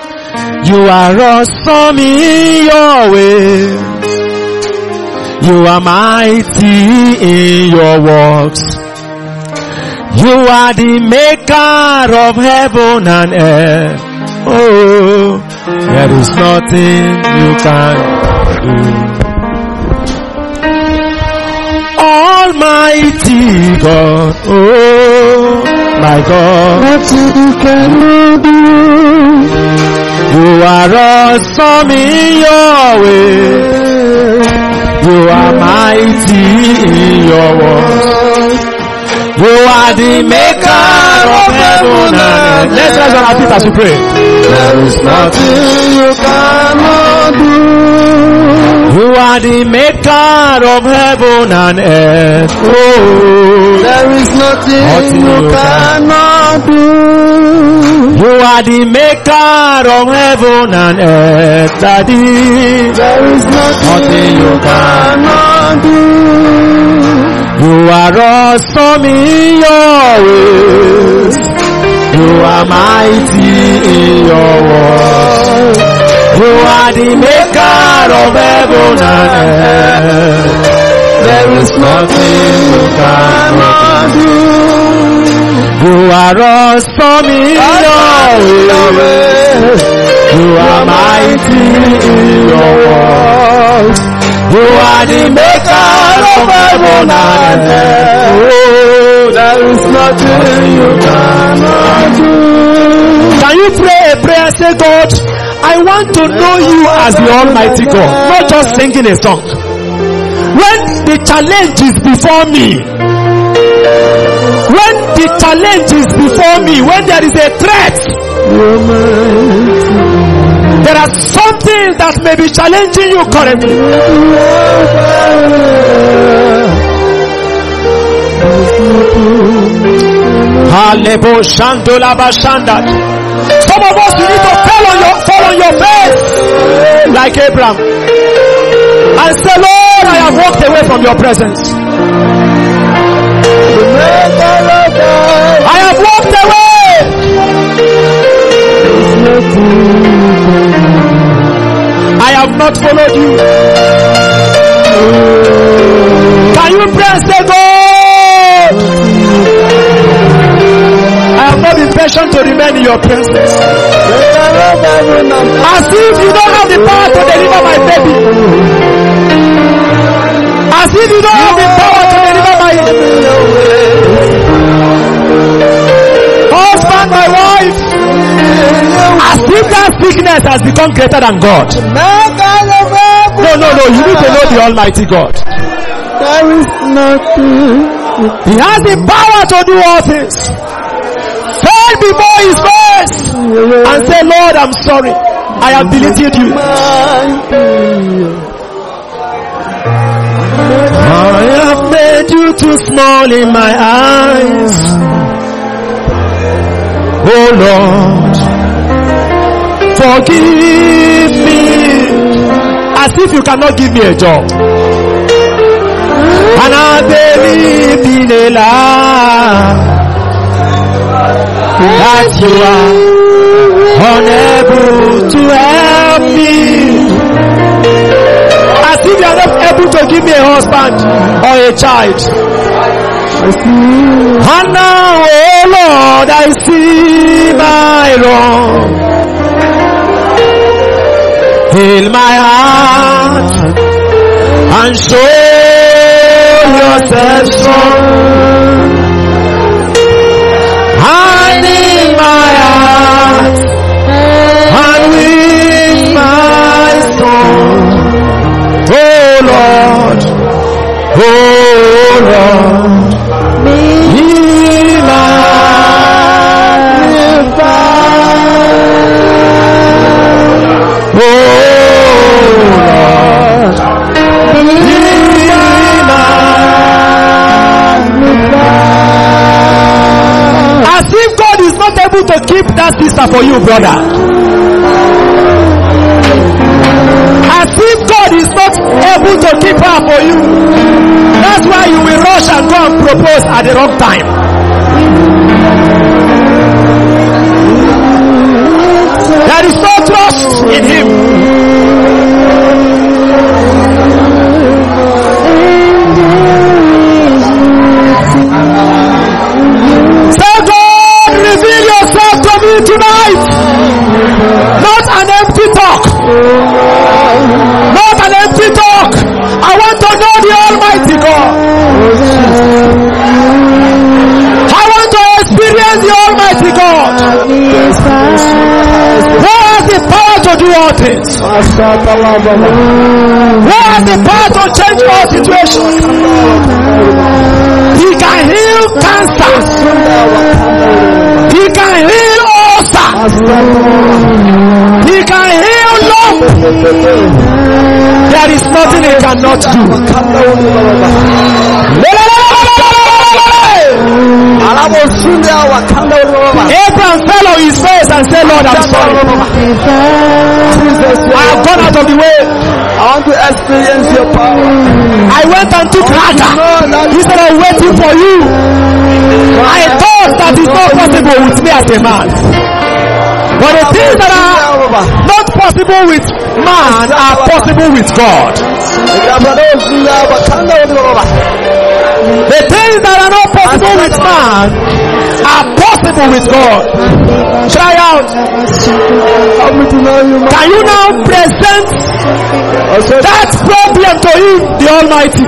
You are awesome in your ways. You are mighty in your works. You are the maker of heaven and earth. Oh, there is nothing you can do. Almighty God, oh my God, Nothing you cannot do. You are awesome in your way. You are mighty in your works. You are the maker of heaven and earth. Let's rise on our feet as we pray. There is nothing you cannot do. You are the maker of heaven and earth. Oh, There is nothing Nothing you you cannot do. You are the maker of heaven and earth, Daddy. There is nothing Nothing you cannot do. You are awesome in your ways. You are mighty in your works. You are the maker of heaven and earth. There is nothing you cannot do. You are awesome in your ways. You are mighty in your. You are the maker of heaven and earth. Oh, there is nothing you cannot do. Can you pray a prayer? Say, God, I want to know you as the Almighty God, not just singing a song. When the challenge is before me, when the challenge is before me, when there is a threat, there are something that may be challenging you currently. Some of us you need to fall on your fall on your face like Abraham and say, Lord, I have walked away from your presence. I have walked away. I have not followed you. Can you and say, God? I have not been patient to remain in your presence. As if you don't have the power to deliver my baby. As if you don't have the power husband, my wife. As if that sickness has become greater than God. No, no, no. You need to know the Almighty God. There is nothing. He has the power to do all things. Fall before His face and say, Lord, I'm sorry. I have deleted you. Too small in my eyes. Oh Lord, forgive me. As if you cannot give me a job. And I believe in a lie that you are unable to help me. As if you are not able to give me a husband or a child. And now, oh Lord, I see my wrong. Heal my heart and show yourself strong. I need my heart and with my soul. Oh Lord, oh Lord, as if God is not able to keep that sister for you, brother. As if God is not able to keep her for you. That's why you will rush and go and propose at the wrong time. There is no trust in him. Say, God, reveal yourself to me tonight. Do all? Who has the power to change all situations? He can heal cancer. He can heal ulcer. He can heal lump. There is nothing he cannot do. Abraham fell on his face and said, Lord, I'm sorry. I have gone out of the way. I want to experience your power. I went and took Hagar instead of waiting for you. I thought that is not possible with me as a man. But the things that are not possible with man are possible with God. The things that are not possible with man are possible with God. Try out. Can you now present that problem to Him, the Almighty?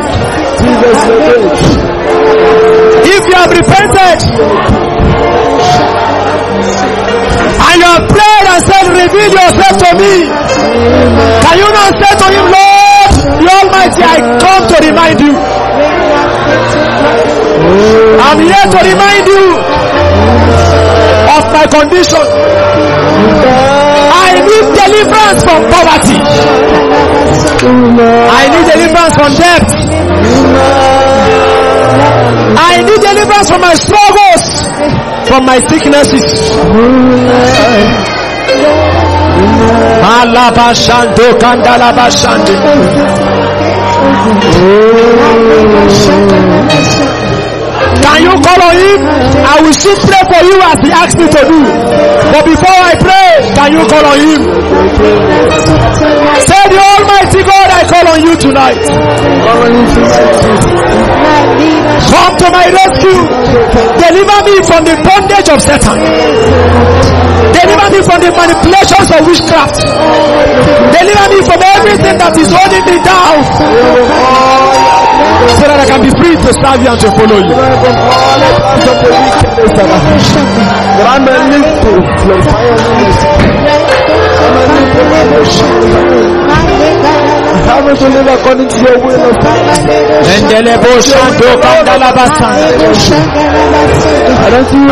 If you have repented and you have prayed and said, reveal yourself to me, can you now say to Him, Lord, the Almighty, I come to remind you. I'm here to remind you of my condition. I need deliverance from poverty. I need deliverance from debt. I need deliverance from my struggles, from my sicknesses. Alabashando kandalabashande. Can you call on him? I will still pray for you as he asked me to do. But before I pray, can you call on him? Say the Almighty God, I call on you tonight. Come to my rescue. Deliver me from the bondage of Satan. Deliver me from the manipulations of witchcraft. Deliver me from everything that is holding me down. So that I can be free to serve you and to follow you. From all Help to live according to your will. I don't see you.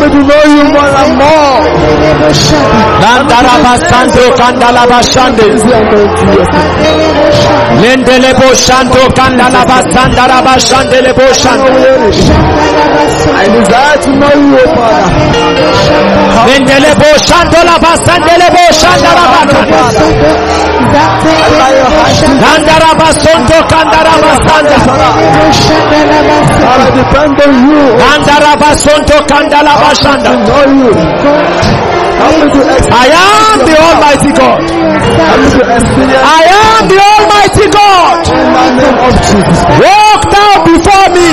Me to know you more and more. I desire to know you, Father. Lendelebo lebo I. I am the Almighty God. I am the Almighty God. Walk thou before me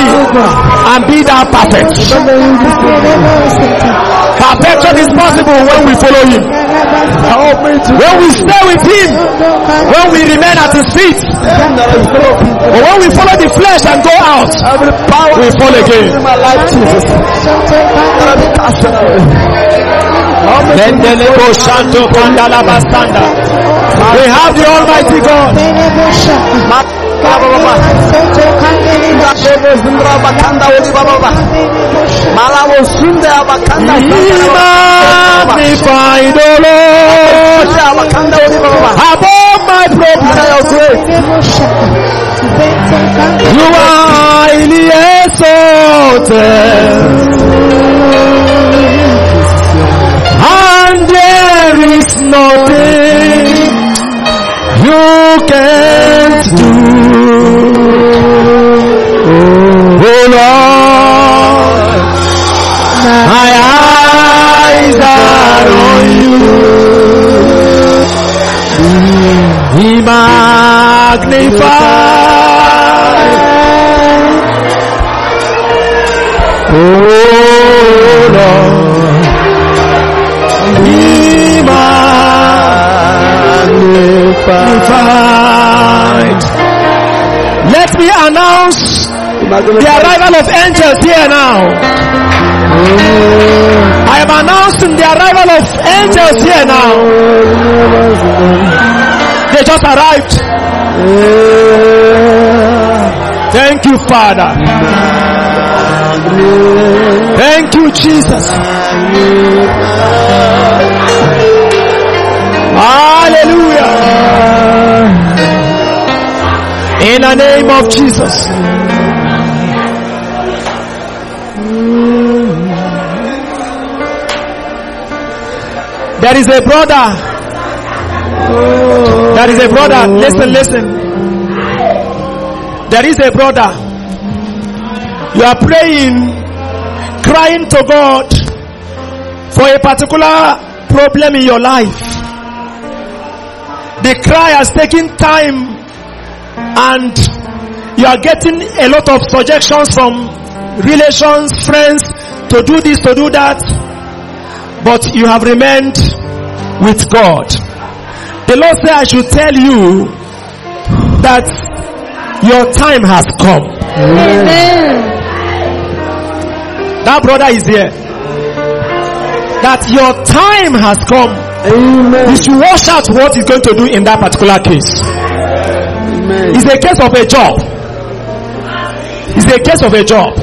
and be thou perfect. Perfection is possible when we follow Him. Help me to When we stay with Him. When we remain at His feet. think that I follow people. But when we follow the flesh and go out, we fall again. We have the Almighty That Basanda. The Lord. You. And there is nothing you can't do. My eyes are on you. Be magnified. Oh Lord, be magnified. Let me announce the arrival of angels here now. I am announcing the arrival of angels here now. They just arrived. Thank you, Father. Thank you, Jesus. Hallelujah. In the name of Jesus. There is a brother. There is a brother. Listen, listen. There is a brother. You are praying, crying to God for a particular problem in your life. The cry has taken time and You are getting a lot of suggestions from relations, friends to do this, to do that. But you have remained with God. The Lord said I should tell you that your time has come. Amen. That brother is here. That your time has come. Amen. You should watch out what he's going to do in that particular case. Amen. It's a case of a job. It's a case of a job.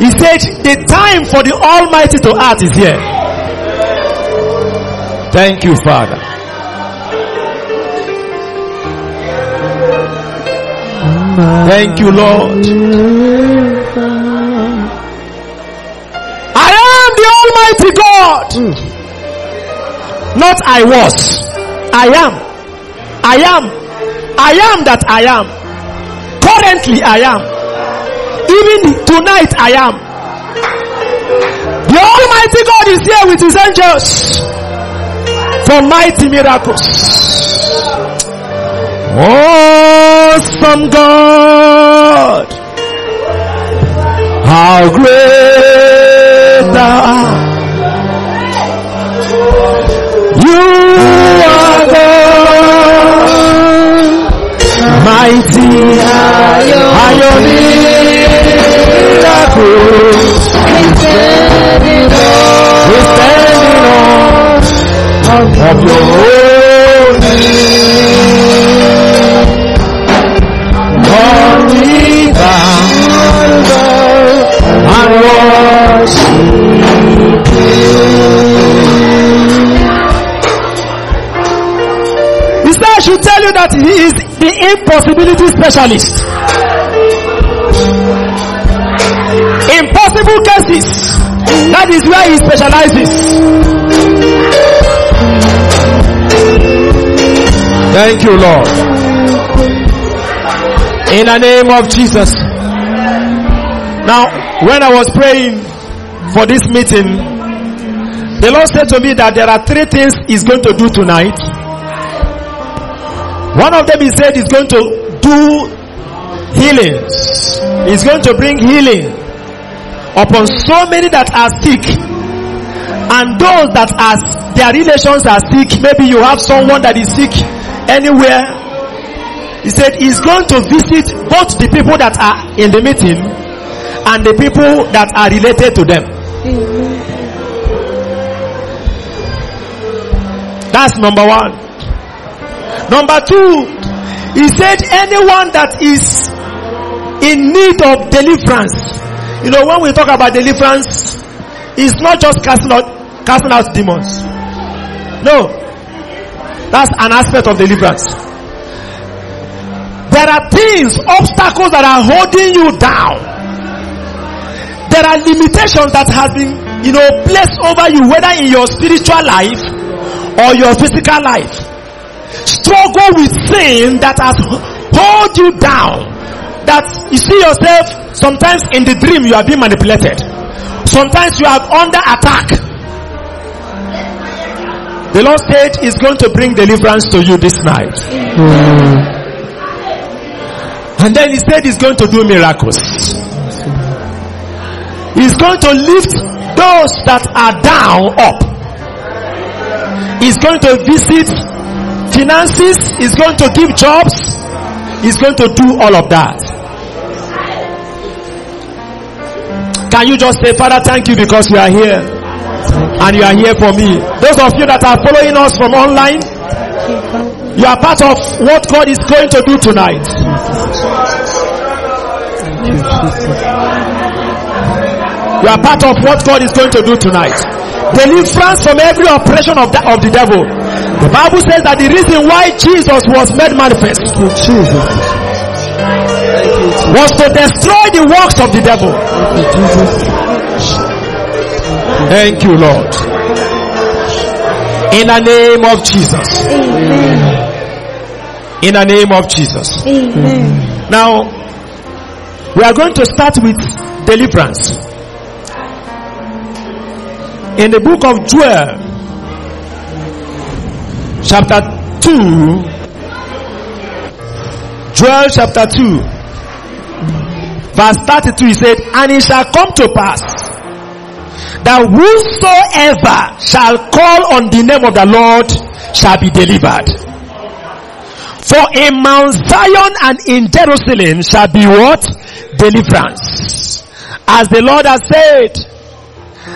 He said the time for the Almighty to act is here. Thank you, Father. Thank you, Lord. I am the Almighty God. Not I was. I am. I am. I am that I am. Currently I am. Even tonight I am. The Almighty God is here with His angels for mighty miracles. Oh, awesome God. How great thou art. You are God. Mighty are your miracles. We're standing on of your and worship you. He said I should tell you that he is the impossibility specialist. Impossible cases. That is where he specializes. Thank you, Lord. In the name of Jesus. Now, when I was praying for this meeting, the Lord said to me that there are three things He's going to do tonight. One of them He said He's going to do healings. He's going to bring healing upon so many that are sick and those that are their relations are sick. Maybe you have someone that is sick anywhere. He said he's going to visit both the people that are in the meeting and the people that are related to them. That's number one. Number two, he said anyone that is in need of deliverance. You know, when we talk about deliverance, it's not just casting out, casting out demons. No. That's an aspect of deliverance. There are things, obstacles that are holding you down. There are limitations that have been, you know, placed over you, whether in your spiritual life or your physical life. Struggle with sin that has hold you down. That you see yourself sometimes in the dream you are being manipulated. Sometimes you are under attack. The Lord said He's going to bring deliverance to you this night. And then He said He's going to do miracles. He's going to lift those that are down up. He's going to visit finances. He's going to give jobs. He's going to do all of that. Can you just say, Father, thank you because you are here and you are here for me. Those of you that are following us from online, you are part of what God is going to do tonight. You are part of what God is going to do tonight. Deliverance from every oppression of the, of the devil. The Bible says that the reason why Jesus was made manifest was to destroy the works of the devil. Thank you, Lord. In the name of Jesus. Amen. In the name of Jesus. Amen. Now, we are going to start with deliverance. In the book of Joel, chapter 2, Joel chapter 2, Verse 32 he said, and it shall come to pass that whosoever shall call on the name of the Lord shall be delivered. For in Mount Zion and in Jerusalem shall be what? Deliverance. As the Lord has said.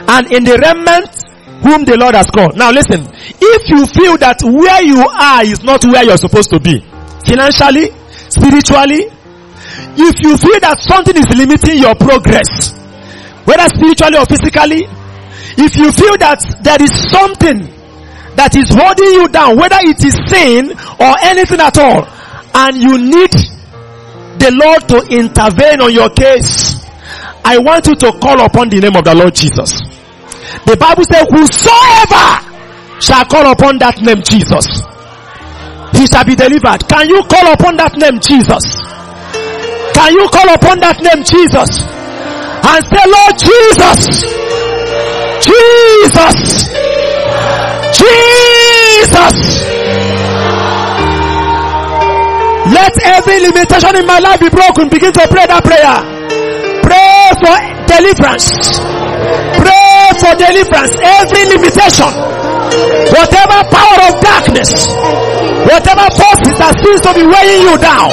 And in the remnant whom the Lord has called. Now listen, if you feel that where you are is not where you're supposed to be, financially, spiritually, if you feel that something is limiting your progress, whether spiritually or physically, if you feel that there is something that is holding you down, whether it is sin or anything at all, and you need the Lord to intervene on your case, I want you to call upon the name of the Lord Jesus. The Bible says, whosoever shall call upon that name Jesus, he shall be delivered. Can you call upon that name Jesus? Can you call upon that name Jesus? And say, Lord Jesus, Jesus, Jesus. Let every limitation in my life be broken. Begin to pray that prayer. Pray for deliverance. Pray for deliverance. Every limitation. Whatever power of darkness. Whatever forces that seems to be weighing you down.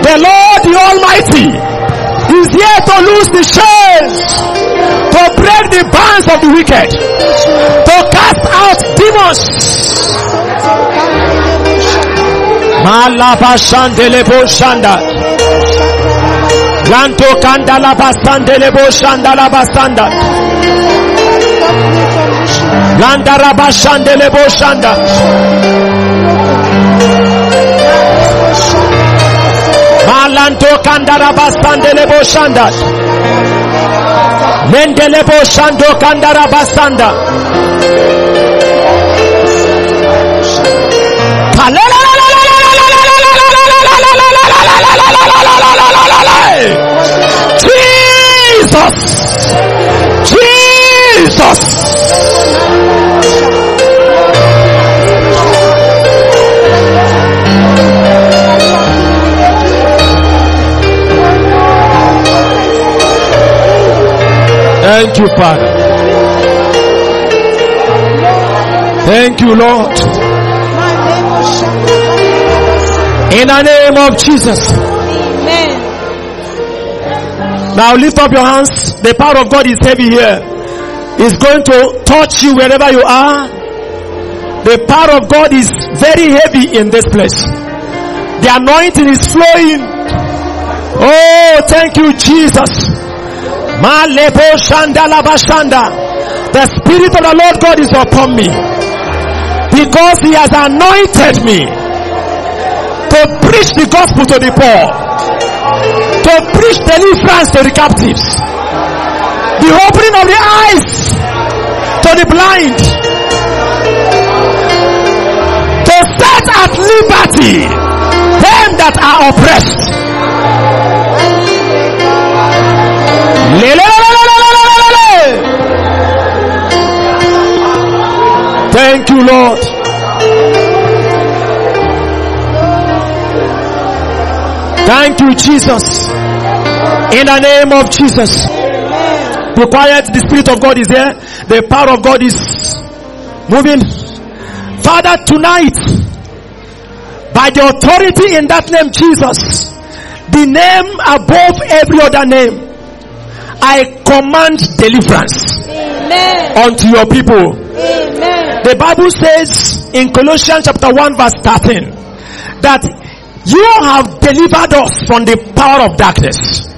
The Lord the Almighty is here to loose the chains. To break the bands of the wicked. To cast out demons. Malaba shandelebo shanda. Lanto kandala basandelebo shandala basanda. Landara bashandelebo shanda. Malanto kandara basandelebo shanda. Mendelebo shando kandara basanda. Jesus! Jesus! Thank you, Father. Thank you, Lord. In the name of Jesus. Amen. Now lift up your hands. The power of God is heavy here. It's going to touch you wherever you are. The power of God is very heavy in this place. The anointing is flowing. Oh, thank you, Jesus. The spirit of the Lord God is upon me. Because he has anointed me to preach the gospel to the poor to preach deliverance to the captives, the opening of the eyes to the blind, to set at liberty them that are oppressed. Thank you, Lord. Thank you, Jesus. In the name of Jesus. Be quiet. The Spirit of God is here. The power of God is moving. Father, tonight, by the authority in that name, Jesus, the name above every other name, I command deliverance Amen. unto your people. Amen. The Bible says in Colossians chapter 1 verse 13 that you have delivered us from the power of darkness.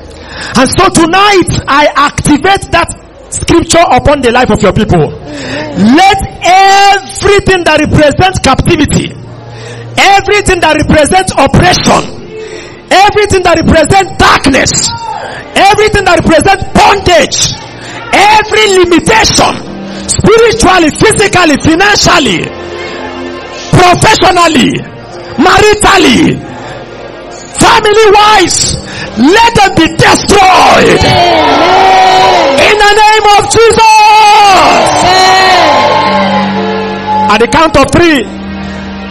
And so tonight I activate that scripture upon the life of your people. Let everything that represents captivity, everything that represents oppression, everything that represents darkness, everything that represents bondage, every limitation, spiritually, physically, financially, professionally, maritally, family wise, let them be destroyed. In the name of Jesus. At the count of three,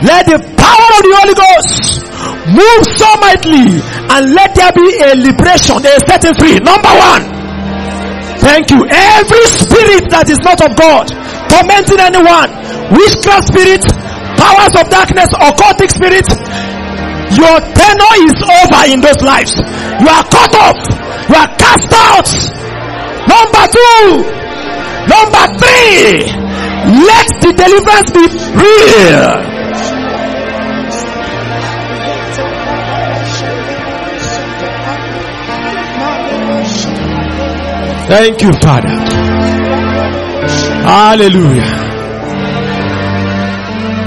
let the power of the Holy Ghost move so mightily and let there be a liberation, a setting free. Number one. Thank you. Every spirit that is not of God, tormenting anyone, witchcraft spirit, powers of darkness, occultic spirit, your tenor is over in those lives. You are cut off. You are cast out. Number two. Number three. Let the deliverance be real. Thank you, Father. Hallelujah.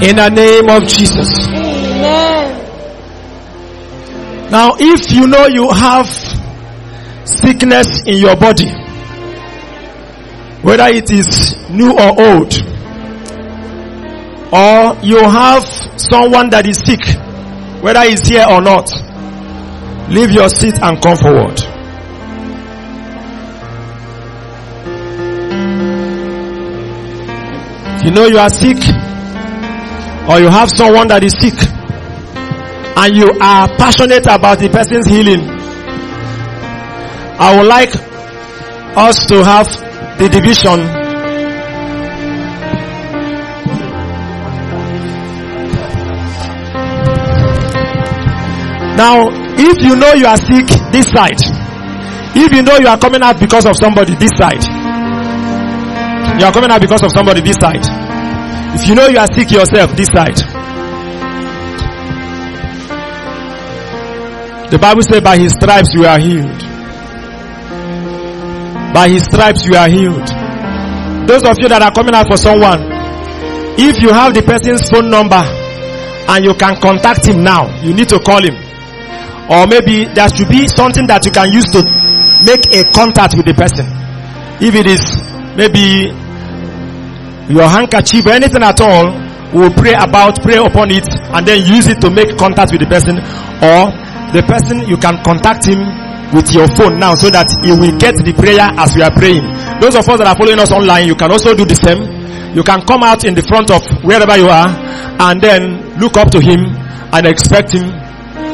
In the name of Jesus. Amen. Now, if you know you have sickness in your body, whether it is new or old, or you have someone that is sick, whether he's here or not, leave your seat and come forward. You know you are sick, or you have someone that is sick, and you are passionate about the person's healing. I would like us to have the division Now, if you know you are sick, this side. If you know you are coming out because of somebody, this side. You are coming out because of somebody, this side. If you know you are sick yourself, this side. The Bible says, by his stripes you are healed. By his stripes you are healed. Those of you that are coming out for someone, if you have the person's phone number and you can contact him now, you need to call him. Or maybe there should be something that you can use to make a contact with the person. If it is maybe your handkerchief or anything at all, we'll pray about, pray upon it, and then use it to make contact with the person. Or the person, you can contact him with your phone now so that he will get the prayer as we are praying. Those of us that are following us online, you can also do the same. You can come out in the front of wherever you are and then look up to him and expect him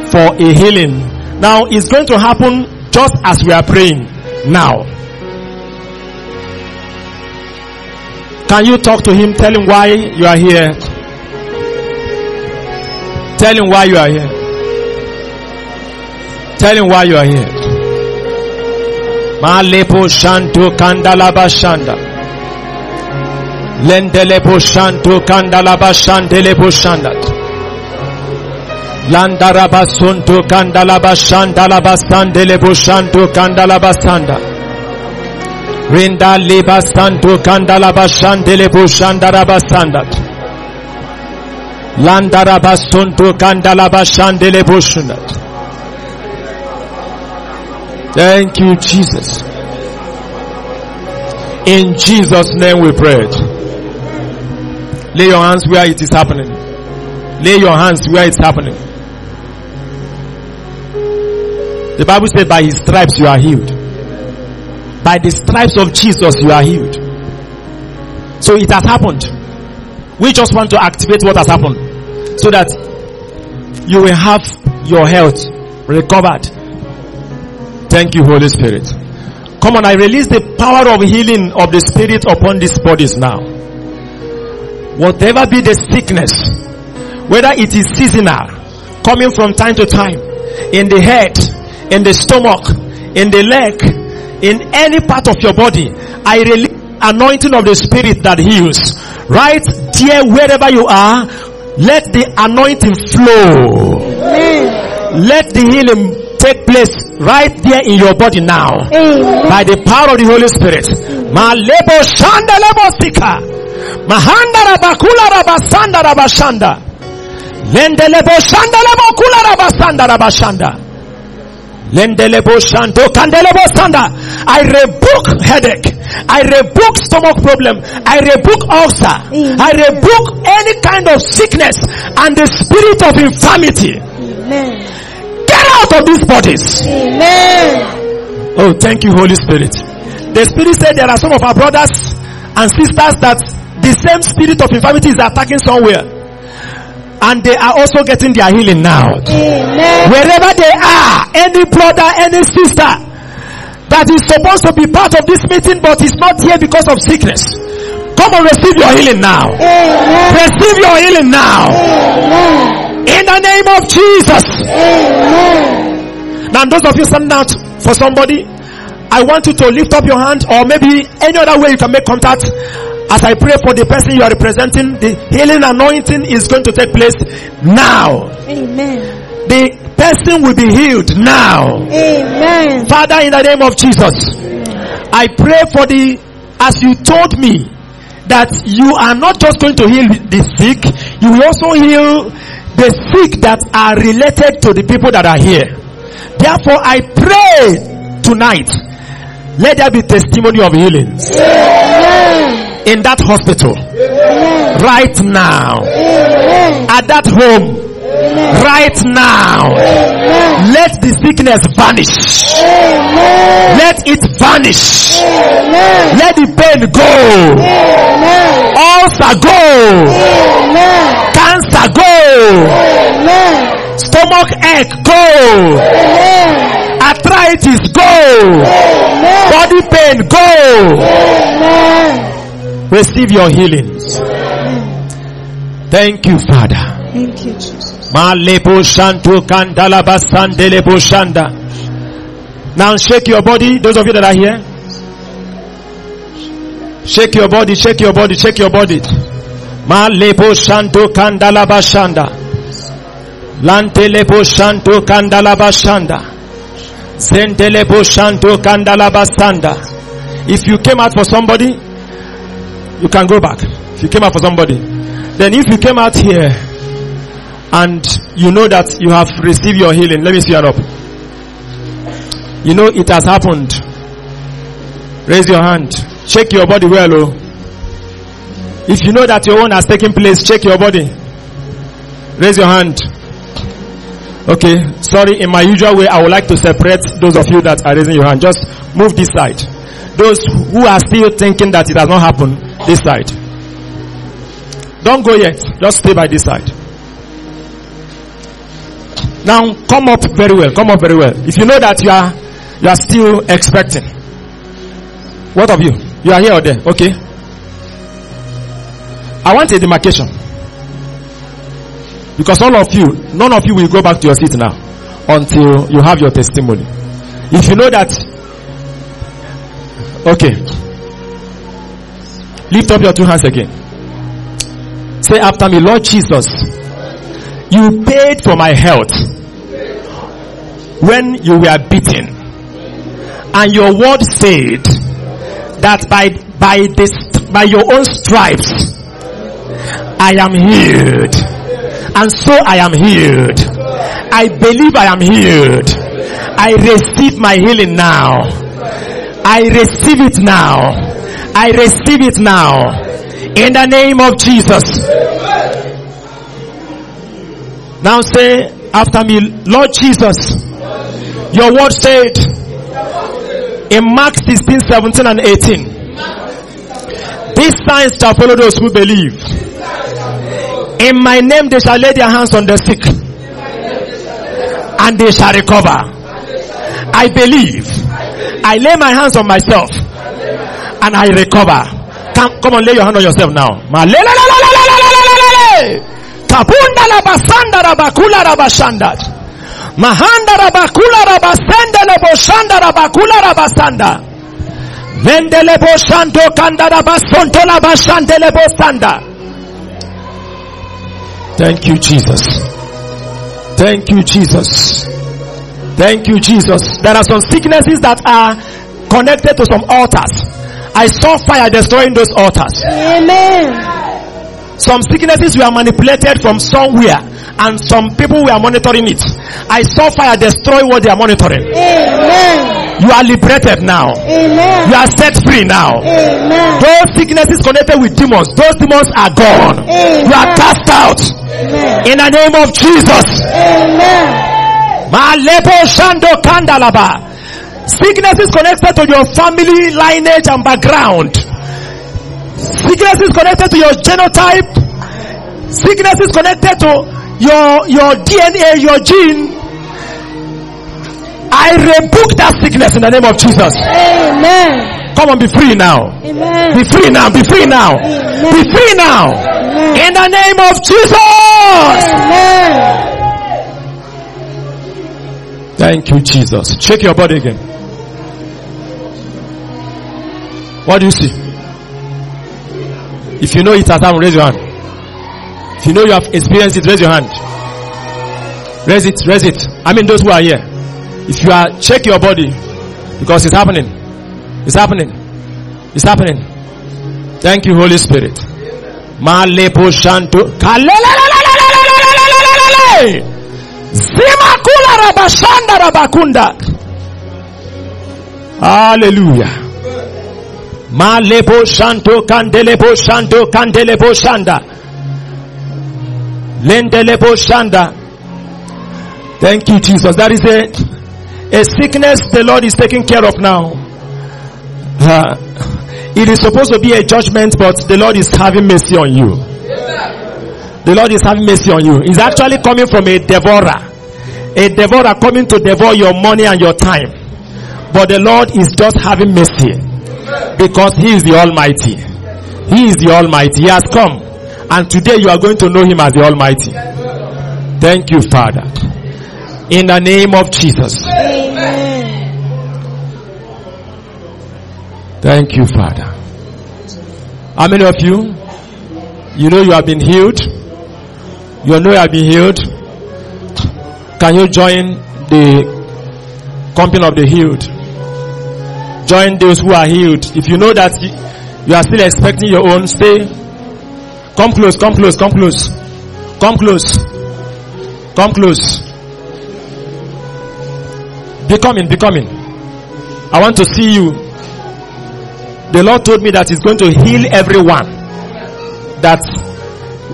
for a healing. Now it's going to happen just as we are praying now. Can you talk to him? Tell him why you are here. Tell him why you are here. Tell him why you are here. Malepo shanto kandalaba shanda. Lendelepo shanto kandalaba shandelepo shandat. Landaraba sunto kandalaba shandalaba sandelebo shanto kandalaba sanda. Rinda liba santo kandalaba shandelebo shandaraba sandat. Landaraba sunto kandalaba shandelebo shandat. Thank you, Jesus. In Jesus' name we pray. Lay your hands where it is happening. Lay your hands where it's happening. The Bible says by his stripes you are healed. By the stripes of Jesus you are healed. So it has happened. We just want to activate what has happened so that you will have your health recovered. Thank you, Holy Spirit. Come on, I release the power of healing of the Spirit upon these bodies now. Whatever be the sickness, whether it is seasonal, coming from time to time, in the head, in the stomach, in the leg, in any part of your body, I release anointing of the Spirit that heals. Right there, wherever you are, let the anointing flow. Amen. Let the healing take place right there in your body now Amen. by the power of the Holy Spirit. Malebo shanda lebo sika. Mahanda rabakula rabasanda rabashanda. Lende lebo shanda lebo kula rabasanda rabashanda. Lende lebo shando kandelebo. I rebuke headache. I rebuke stomach problem. I rebuke ulcer. Amen. I rebuke any kind of sickness and the spirit of infirmity. Amen. Get out of these bodies. Amen. Oh, thank you, Holy Spirit. The Spirit said there are some of our brothers and sisters that the same spirit of infirmity is attacking somewhere. And they are also getting their healing now. Amen. Wherever they are, any brother, any sister that is supposed to be part of this meeting but is not here because of sickness. Come and receive your healing now. Amen. Receive your healing now. Amen. In the name of Jesus. Amen. Now, those of you standing out for somebody, I want you to lift up your hand or maybe any other way you can make contact. As I pray for the person you are representing, the healing anointing is going to take place now. Amen. The person will be healed now. Amen. Father, in the name of Jesus, I pray for the, as you told me, that you are not just going to heal the sick, you will also heal the sick that are related to the people that are here. Therefore, I pray tonight, let there be testimony of healings Amen. In that hospital, Amen. right now, Amen. at that home, Amen. right now. Let the sickness vanish. Let it vanish. Let the pain go. Ulcer go. Cancer go. Stomach ache go. Arthritis go. Body pain go. Receive your healings. Thank you, Father. Thank you, Jesus. Malebo shanto kandala basandele boshanda. Now shake your body, those of you that are here. Shake your body, shake your body, shake your body. Malebo shanto kandala bashanda. Lantelebo shanto kandala bashanda. Zendelebo shanto kandala basanda. If you came out for somebody, you can go back. If you came out for somebody. Then if you came out here and you know that you have received your healing, let me see your up. You know it has happened. Raise your hand. Check your body well, oh. If you know that your own has taken place, check your body. Raise your hand. Okay, sorry, in my usual way, I would like to separate those of you that are raising your hand. Just move this side. Those who are still thinking that it has not happened, this side. Don't go yet. Just stay by this side. Now come up very well. Come up very well. If you know that you are you are still expecting. What of you? You are here or there? Okay. I want a demarcation. Because all of you, none of you will go back to your seat now until you have your testimony. If you know that Okay. Lift up your two hands again. Say after me, Lord Jesus, you paid for my health when you were beaten. And your word said that by, by this, by your own stripes, I am healed. And so I am healed. I believe I am healed. I receive my healing now. I receive it now. I receive it now. In the name of Jesus. Now say after me, Lord Jesus, your word said in Mark 16, 17 and 18, these signs shall follow those who believe. In my name they shall lay their hands on the sick and they shall recover. I believe. I lay my hands on myself and I recover. Come, come on, lay your hand on yourself now. Kapunda rabasanda rabakula rabashandat. Mahanda rabakula rabasende leboshanda rabakula rabasanda. Vende leboshanto kanda rabasonto labashande lebosanda. Thank you, Jesus. Thank you, Jesus. Thank you, Jesus. There are some sicknesses that are connected to some altars. I saw fire destroying those altars. Amen. Some sicknesses were manipulated from somewhere and some people were monitoring it. I saw fire destroy what they are monitoring. Amen. You are liberated now. Amen. You are set free now. Amen. Those sicknesses connected with demons, those demons are gone. Amen. You are cast out Amen. in the name of Jesus. Amen. Shando Kandalaba. Sicknesses connected to your family lineage and background. Sickness is connected to your genotype. Sickness is connected to your, your DNA, your gene. I rebuke that sickness in the name of Jesus. Amen. Come on, be free now. Amen. Be free now. Be free now. Be free now. In the name of Jesus. Amen. Thank you, Jesus. Shake your body again. What do you see? If you know it has happened, raise your hand. If you know you have experienced it, raise your hand. Raise it, raise it. I mean those who are here. If you are, check your body. Because it's happening. It's happening. It's happening. Thank you, Holy Spirit. Malepo. Sima kula rabashanda rabakunda. Hallelujah. Malebo shanto kandelebo shanto kandelebo shanda. Lendelebo shanda. Thank you, Jesus. That is it. A sickness the Lord is taking care of now. Uh, it is supposed to be a judgment, but the Lord is having mercy on you. Yes, the Lord is having mercy on you. It's actually coming from a devourer. A devourer coming to devour your money and your time. But the Lord is just having mercy. Because He is the Almighty. He is the Almighty. He has come. And today you are going to know Him as the Almighty. Thank you, Father. In the name of Jesus. Amen. Thank you, Father. How many of you? You know you have been healed? You know have been healed? Can you join the company of the healed? Join those who are healed. If you know that you you are still expecting your own, stay. Come close, come close, come close. Come close. Come close. Be coming, be coming. I want to see you. The Lord told me that He's going to heal everyone that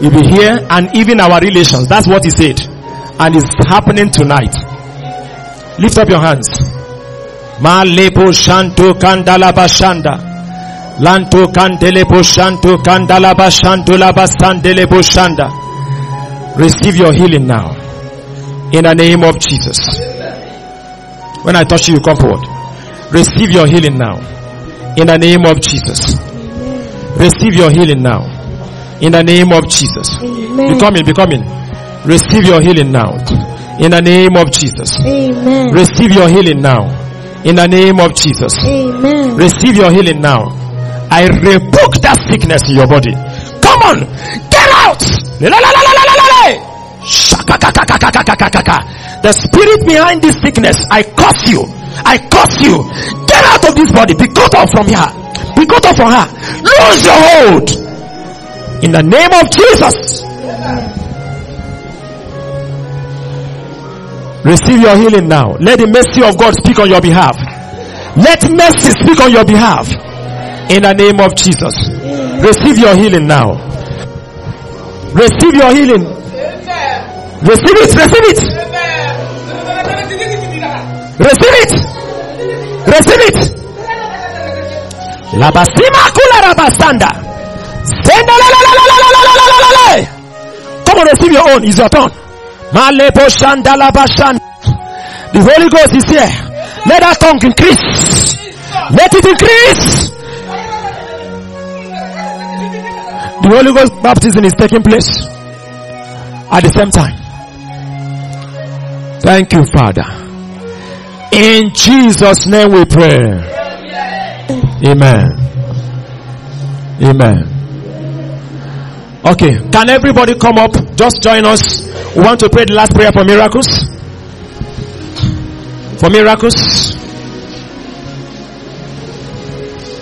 will be here and even our relations. That's what He said. And it's happening tonight. Lift up your hands. Malepo shanto kandala bashanda. Lanto kandelepo shanto kandala bashanto labasandelepo shanda. Receive your healing now. In the name of Jesus. When I touch you, you come forward. Receive your healing now. In the name of Jesus. Receive your healing now. In the name of Jesus. Amen. coming, be coming. Receive your healing now. In the name of Jesus. Amen. Receive your healing now. In the name of Jesus. Amen. Receive your healing now. I rebuke that sickness in your body. Come on. Get out. The spirit behind this sickness, I curse you. I curse you. Get out of this body. Be cut off from her. Be cut off from her. Lose your hold. In the name of Jesus. Receive your healing now. Let the mercy of God speak on your behalf. Let mercy speak on your behalf. In the name of Jesus. Receive your healing now. Receive your healing. Receive it. Receive it. Receive it. Receive it. Labasima kula rabasanda. Come on, receive your own. It's your turn. The Holy Ghost is here. Let that tongue increase. Let it increase. The Holy Ghost baptism is taking place at the same time. Thank you, Father. In Jesus' name we pray. Amen. Amen. Okay, can everybody come up? Just join us. We want to pray the last prayer for miracles. For miracles.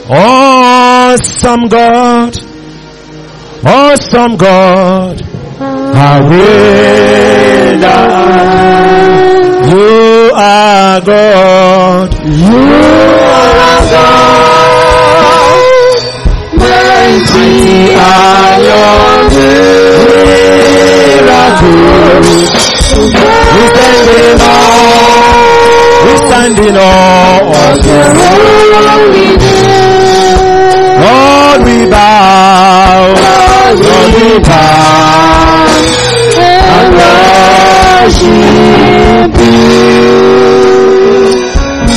Awesome God. Awesome God. You? You are God. You are God. Mighty are your miracles. We stand in awe. We stand in awe we bow. Lord, we bow. And.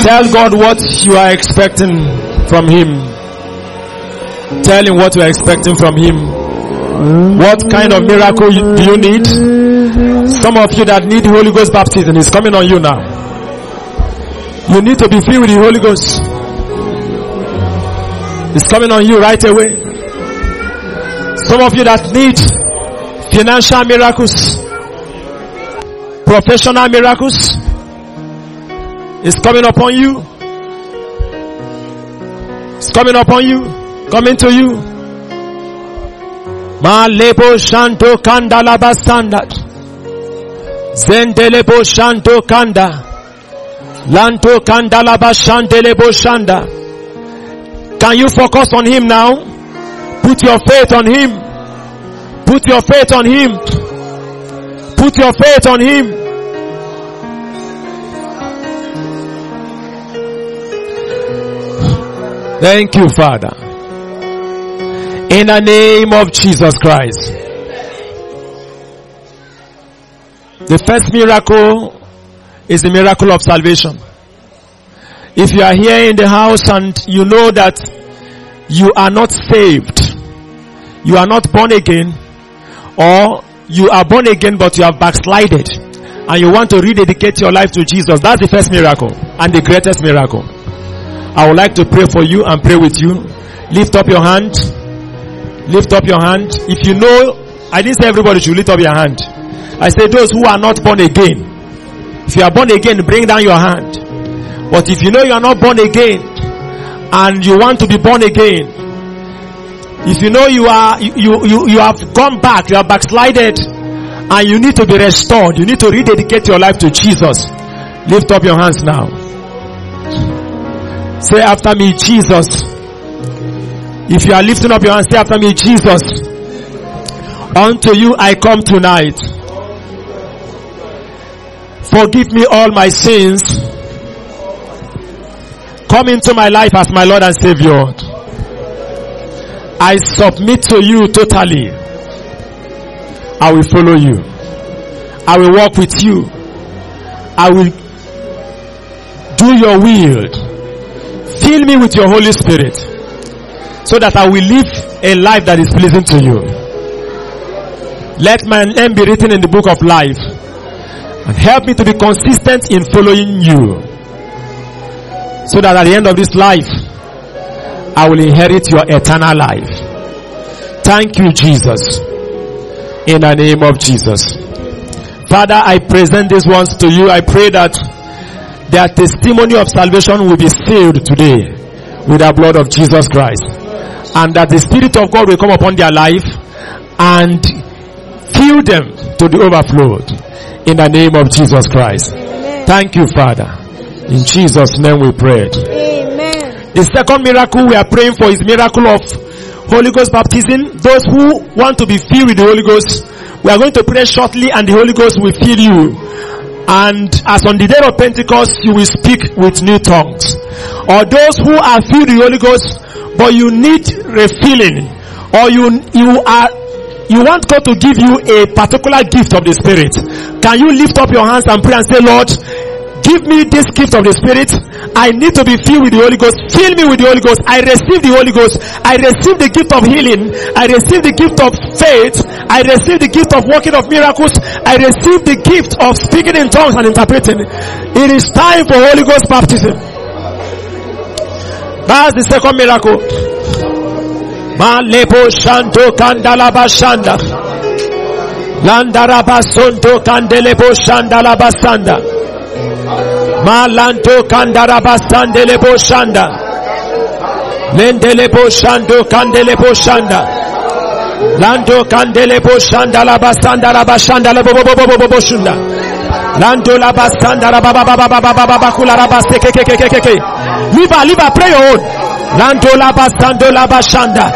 Tell God what you are expecting from Him. Tell Him what you are expecting from Him. What kind of miracle do you need? Some of you that need Holy Ghost baptism is coming on you now. You need to be filled with the Holy Ghost. It's coming on you right away. Some of you that need financial miracles, professional miracles, is coming upon you. It's coming upon you. Coming to you. Malebo shanto kanda labasanda. Zendelebo shanto kanda. Lanto kanda labashandelebo shanda. Can you focus on him now? Put your faith on him. Put your faith on him. Put your faith on him. Thank you, Father. In the name of Jesus Christ. The first miracle is the miracle of salvation. If you are here in the house and you know that you are not saved, you are not born again, or you are born again but you have backslided, and you want to rededicate your life to Jesus, that's the first miracle and the greatest miracle. I would like to pray for you and pray with you. Lift up your hand. Lift up your hand. If you know, I didn't say everybody should lift up your hand. I say those who are not born again. If you are born again, bring down your hand. But if you know you are not born again and you want to be born again, if you know you are, you, you, you, have gone back, you have backslided and you need to be restored, you need to rededicate your life to Jesus. Lift up your hands now. Say after me, Jesus. If you are lifting up your hands, say after me, Jesus. Unto you I come tonight. Forgive me all my sins. Come into my life as my Lord and Savior. I submit to you totally. I will follow you. I will walk with you. I will do your will. Fill me with your Holy Spirit so that I will live a life that is pleasing to you. Let my name be written in the book of life and help me to be consistent in following you so that at the end of this life I will inherit your eternal life. Thank you, Jesus. In the name of Jesus. Father, I present these ones to you. I pray that their testimony of salvation will be sealed today with the blood of Jesus Christ. And that the Spirit of God will come upon their life and fill them to the overflow in the name of Jesus Christ. Thank you, Father. In Jesus' name we pray. Amen. The second miracle we are praying for is miracle of Holy Ghost baptism. Those who want to be filled with the Holy Ghost, we are going to pray shortly and the Holy Ghost will fill you. And as on the day of Pentecost, you will speak with new tongues. Or those who are filled with the Holy Ghost, but you need refilling, or you, you are, you want God to give you a particular gift of the Spirit. Can you lift up your hands and pray and say, Lord, give me this gift of the Spirit. I need to be filled with the Holy Ghost. Fill me with the Holy Ghost. I receive the Holy Ghost. I receive the gift of healing. I receive the gift of faith. I receive the gift of working of miracles. I receive the gift of speaking in tongues and interpreting. It is time for Holy Ghost baptism. That's the second miracle. Malepo shanto kandalaba shanda. Landaraba sonto kandelebo shandalaba sanda. Malanto kandaraba sandelebo shanda. Lendelebo shando kandelebo shanda. Lando kandelebo shanda la basanda la bashanda la bo bo bo bo bo bo bo shunda. Lando la basanda la ba ba ba ba ba ba ba ba ba kula la baste ke ke ke ke ke ke. Liva liva pray your own. Lando la basando la bashanda.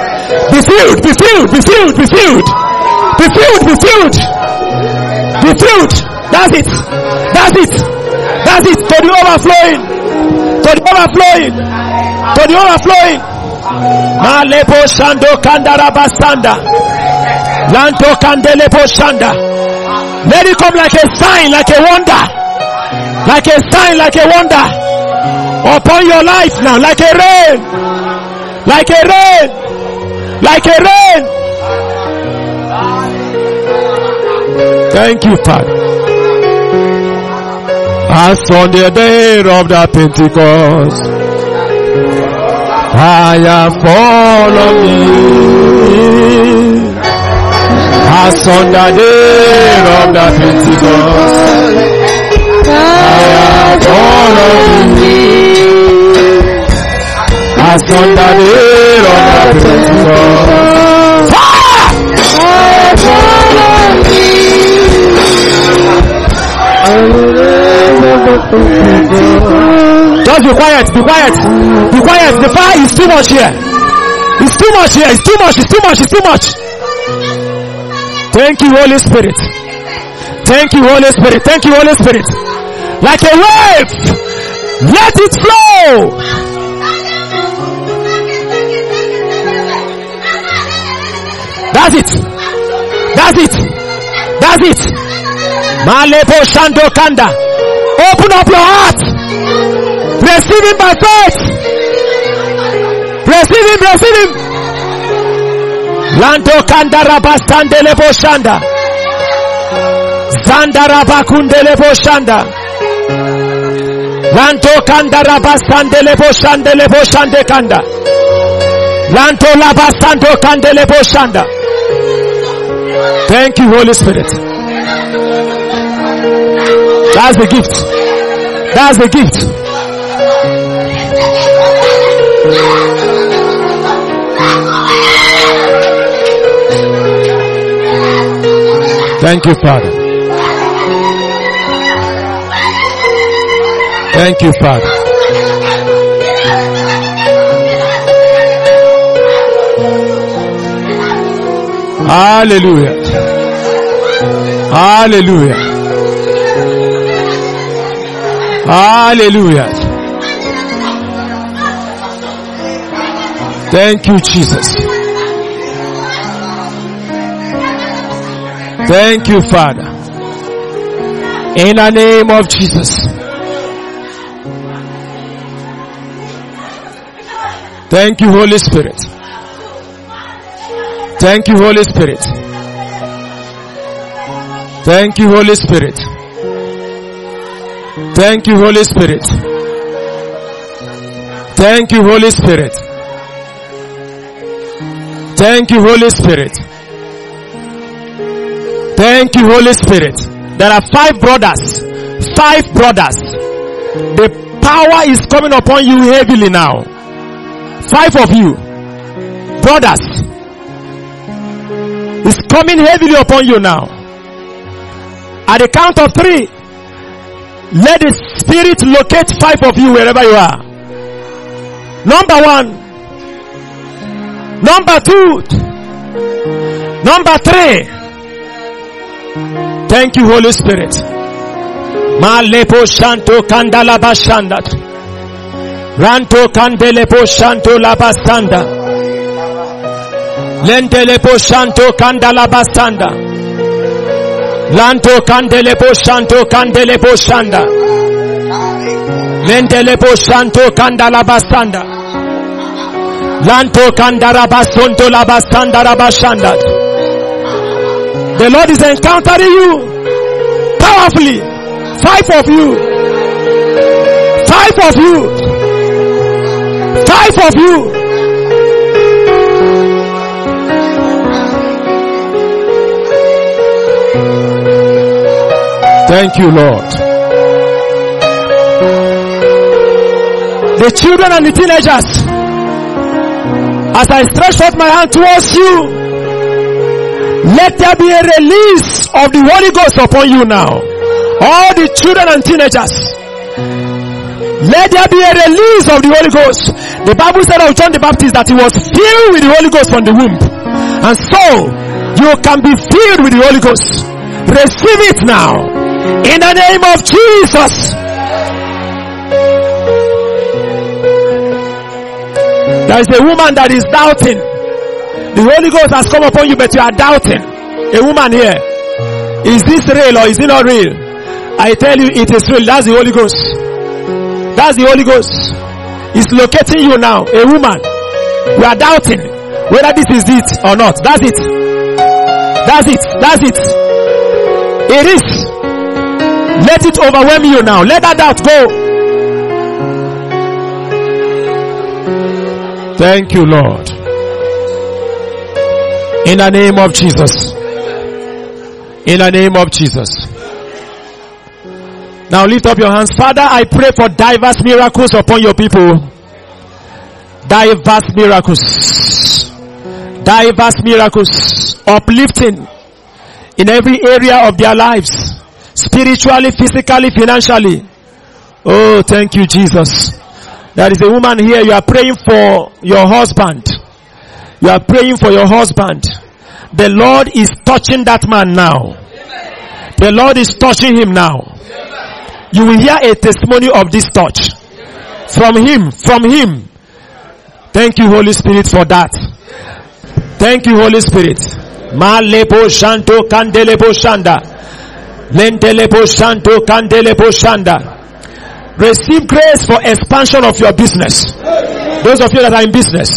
Be filled, be filled, be filled, be filled. Be filled, be filled. Be filled. That's it. That's it. That's it. To the overflowing. To the overflowing. To the overflowing. Malepo shando kandara basanda. Lanto kandelepo shanda. Let it come like a sign, like a wonder. Like a sign, like a wonder. Upon your life now, like a rain. Like a rain. Like a rain. Thank you, Father. As on the day of the Pentecost, fire fall on me. As on the day of the Pentecost, fire fall on me. As on the day of the Pentecost, fire! Just be quiet, be quiet, be quiet. The fire is too much here. It's too much here. It's too much. It's too much. It's too much. Thank you, Holy Spirit. Thank you, Holy Spirit. Thank you, Holy Spirit. Like a wave, let it flow. That's it. That's it. That's it. Malepo Shando Kanda. Open up your heart. Receive him by faith. Receive him, receive him. Lando Kanda Rabastande Lepo Shanda. Zanda Rabakunde Lepo Shanda. Lanto Kanda Rabastande Lepo Shande Lepo Shande Kanda. Lanto Labastando Kande Shanda. Thank you, Holy Spirit. That's the gift. That's the gift. Thank you, Father. Thank you, Father. Hallelujah. Hallelujah. Hallelujah. Thank you, Jesus. Thank you, Father. In the name of Jesus. Thank you, Holy Spirit. Thank you, Holy Spirit. Thank you, Holy Spirit. Thank you, Holy Spirit. Thank you, Holy Spirit. Thank you, Holy Spirit. Thank you, Holy Spirit. There are five brothers. Five brothers. The power is coming upon you heavily now. Five of you. Brothers. It's coming heavily upon you now. At the count of three, let the spirit locate five of you wherever you are. Number one. Number two. Number three. Thank you, Holy Spirit. Malepo Shanto Kandala Bashandat. Ranto Kandelepo Shanto Labastanda. Lendelepo Shanto Kandala Bastanda. Lanto Kandelepo Shanto Kandelepo Shanda. Lendelepo Shanto Kandala Bastanda. Lanto Kandara Basonto Labastanda Rabashandat. The Lord is encountering you powerfully. Five of you. Five of you. Five of you. Thank you, Lord. The children and the teenagers, as I stretch out my hand towards you, let there be a release of the Holy Ghost upon you now. All the children and teenagers. Let there be a release of the Holy Ghost. The Bible said of John the Baptist that he was filled with the Holy Ghost from the womb. And so, you can be filled with the Holy Ghost. Receive it now. In the name of Jesus. There is a woman that is doubting. The Holy Ghost has come upon you, but you are doubting. A woman here. Is this real or is it not real? I tell you, it is real. That's the Holy Ghost. That's the Holy Ghost. It's locating you now, a woman. You are doubting whether this is it or not. That's it. That's it. That's it. It is. Let it overwhelm you now. Let that doubt go. Thank you, Lord. In the name of Jesus. In the name of Jesus. Now lift up your hands. Father, I pray for diverse miracles upon your people. Diverse miracles. Diverse miracles. Uplifting in every area of their lives. Spiritually, physically, financially. Oh, thank you, Jesus. There is a woman here. You are praying for your husband. You are praying for your husband. The Lord is touching that man now. The Lord is touching him now. You will hear a testimony of this touch. From him, from him. Thank you, Holy Spirit, for that. Thank you, Holy Spirit. Malepo shanto kandelepo shanda. Lentelepo shanto kandelepo shanda. Receive grace for expansion of your business. Those of you that are in business,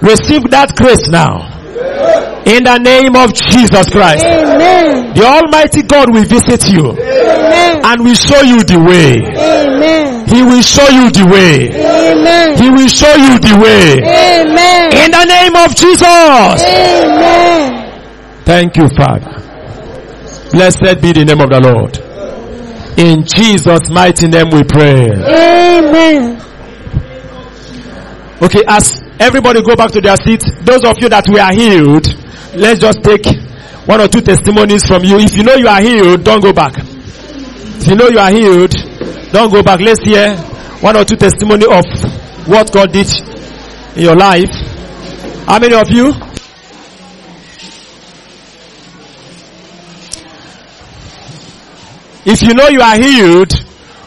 receive that grace now. In the name of Jesus Christ. Amen. The Almighty God will visit you Amen. and will show you the way. Amen. He will show you the way. He will show you the way. In the name of Jesus. Amen. Thank you, Father. Blessed be the name of the Lord. In Jesus' mighty name we pray. Amen. Okay, as everybody go back to their seats, those of you that were healed, let's just take one or two testimonies from you. If you know you are healed, don't go back. If you know you are healed, don't go back. Let's hear one or two testimony of what God did in your life. How many of you? If you know you are healed,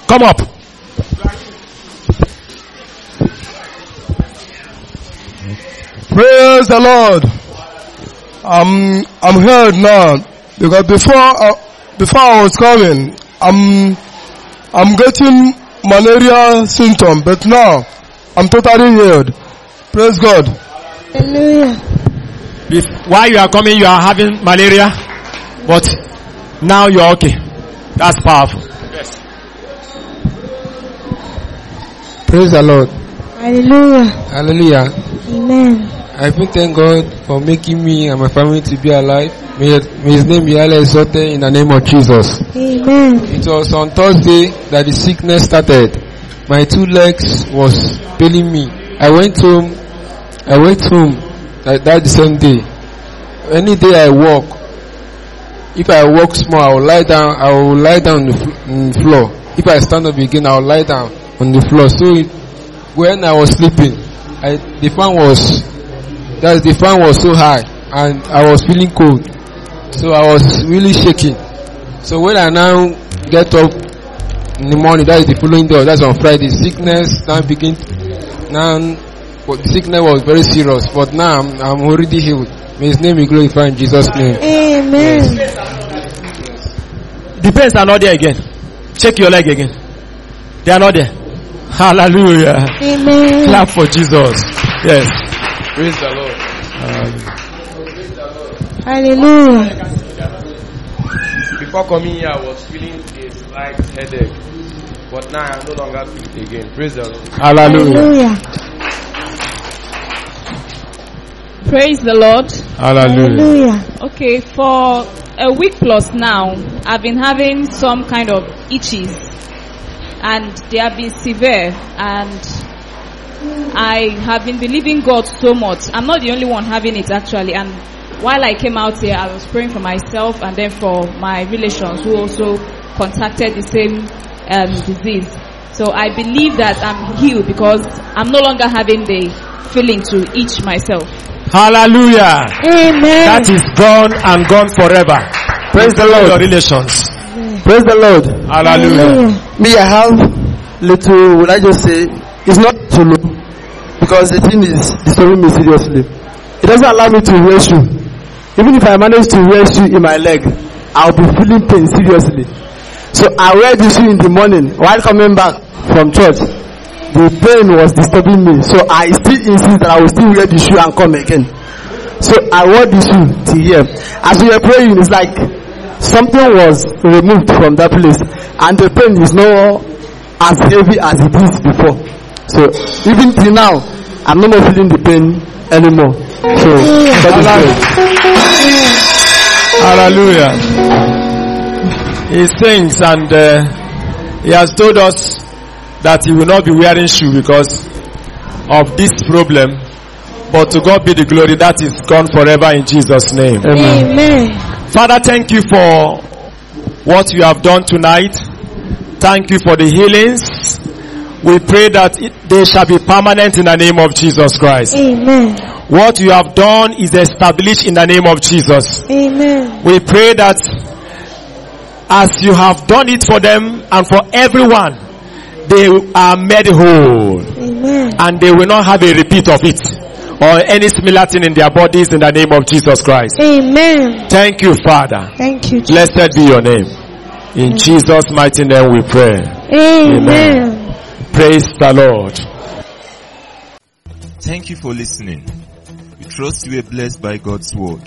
come up. Praise the Lord. I'm I'm heard now because before uh, before I was coming, I'm I'm getting malaria symptom, but now I'm totally healed. Praise God. Hallelujah. If while you are coming, you are having malaria, but now you are okay. That's powerful. Praise the Lord. Hallelujah. Hallelujah. Amen. I even thank God for making me and my family to be alive. May, may His name be highly exalted in the name of Jesus. Amen. It was on Thursday that the sickness started. My two legs was paining me. I went home. I went home that, that the same day. Any day I walk, if I walk small, I will lie down. I will lie down on the, floor. If I stand up again, I will lie down on the floor. So it, when I was sleeping, I, the fan was that the fan was so high and I was feeling cold. So I was really shaking. So when I now get up in the morning, that is the following day, that's on Friday, sickness now begin, now, sickness was very serious, but now I'm, I'm already healed. May His name be glorified in Jesus' name. Amen. The pains are not there again. Check your leg again. They are not there. Hallelujah. Amen. Clap for Jesus. Yes. Praise the Lord. Hallelujah. Before coming here, I was feeling a slight headache, but now I no longer feel it again. Praise the Lord. Hallelujah. Hallelujah. Praise the Lord. Hallelujah. Hallelujah. Okay, for a week plus now, I've been having some kind of itches, and they have been severe, and I have been believing God so much. I'm not the only one having it actually, and while I came out here, I was praying for myself and then for my relations who also contacted the same um, disease. So I believe that I'm healed because I'm no longer having the feeling to itch myself. Hallelujah. Amen. That is gone and gone forever. Praise the Lord. Your relations. Praise the Lord. Hallelujah. Me, I have little, would I just say, it's not too low because the thing is disturbing me seriously. It doesn't allow me to wear shoe. Even if I manage to wear shoe in my leg, I'll be feeling pain seriously. So I wear the shoe in the morning while coming back from church. The pain was disturbing me. So I still insist that I will still wear the shoe and come again. So I wore the shoe till here. As we were praying, it's like something was removed from that place and the pain is no as heavy as it is before. So even till now, I'm no more feeling the pain anymore. So God is good. Hallelujah. He sings and uh, he has told us that he will not be wearing shoe because of this problem. But to God be the glory that is gone forever in Jesus' name. Amen. Father, thank you for what you have done tonight. Thank you for the healings. We pray that it, they shall be permanent in the name of Jesus Christ. Amen. What you have done is established in the name of Jesus. Amen. We pray that as you have done it for them and for everyone, they are made whole Amen. and they will not have a repeat of it or any similar thing in their bodies in the name of Jesus Christ. Amen. Thank you, Father. Thank you. Jesus. Blessed be your name. In Jesus' mighty name we pray. Amen. Praise the Lord. Thank you for listening. We trust you were blessed by God's word.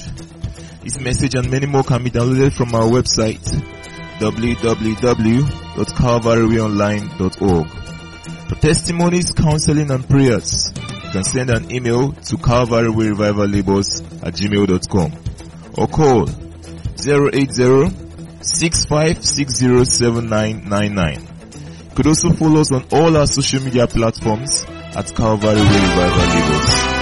This message and many more can be downloaded from our website www.calvaryonline.org. For testimonies, counseling and prayers, you can send an email to calvarywayrevivalabels at gmail.com or call 080-6560-7999. You could also follow us on all our social media platforms at Calvary Revival Labels.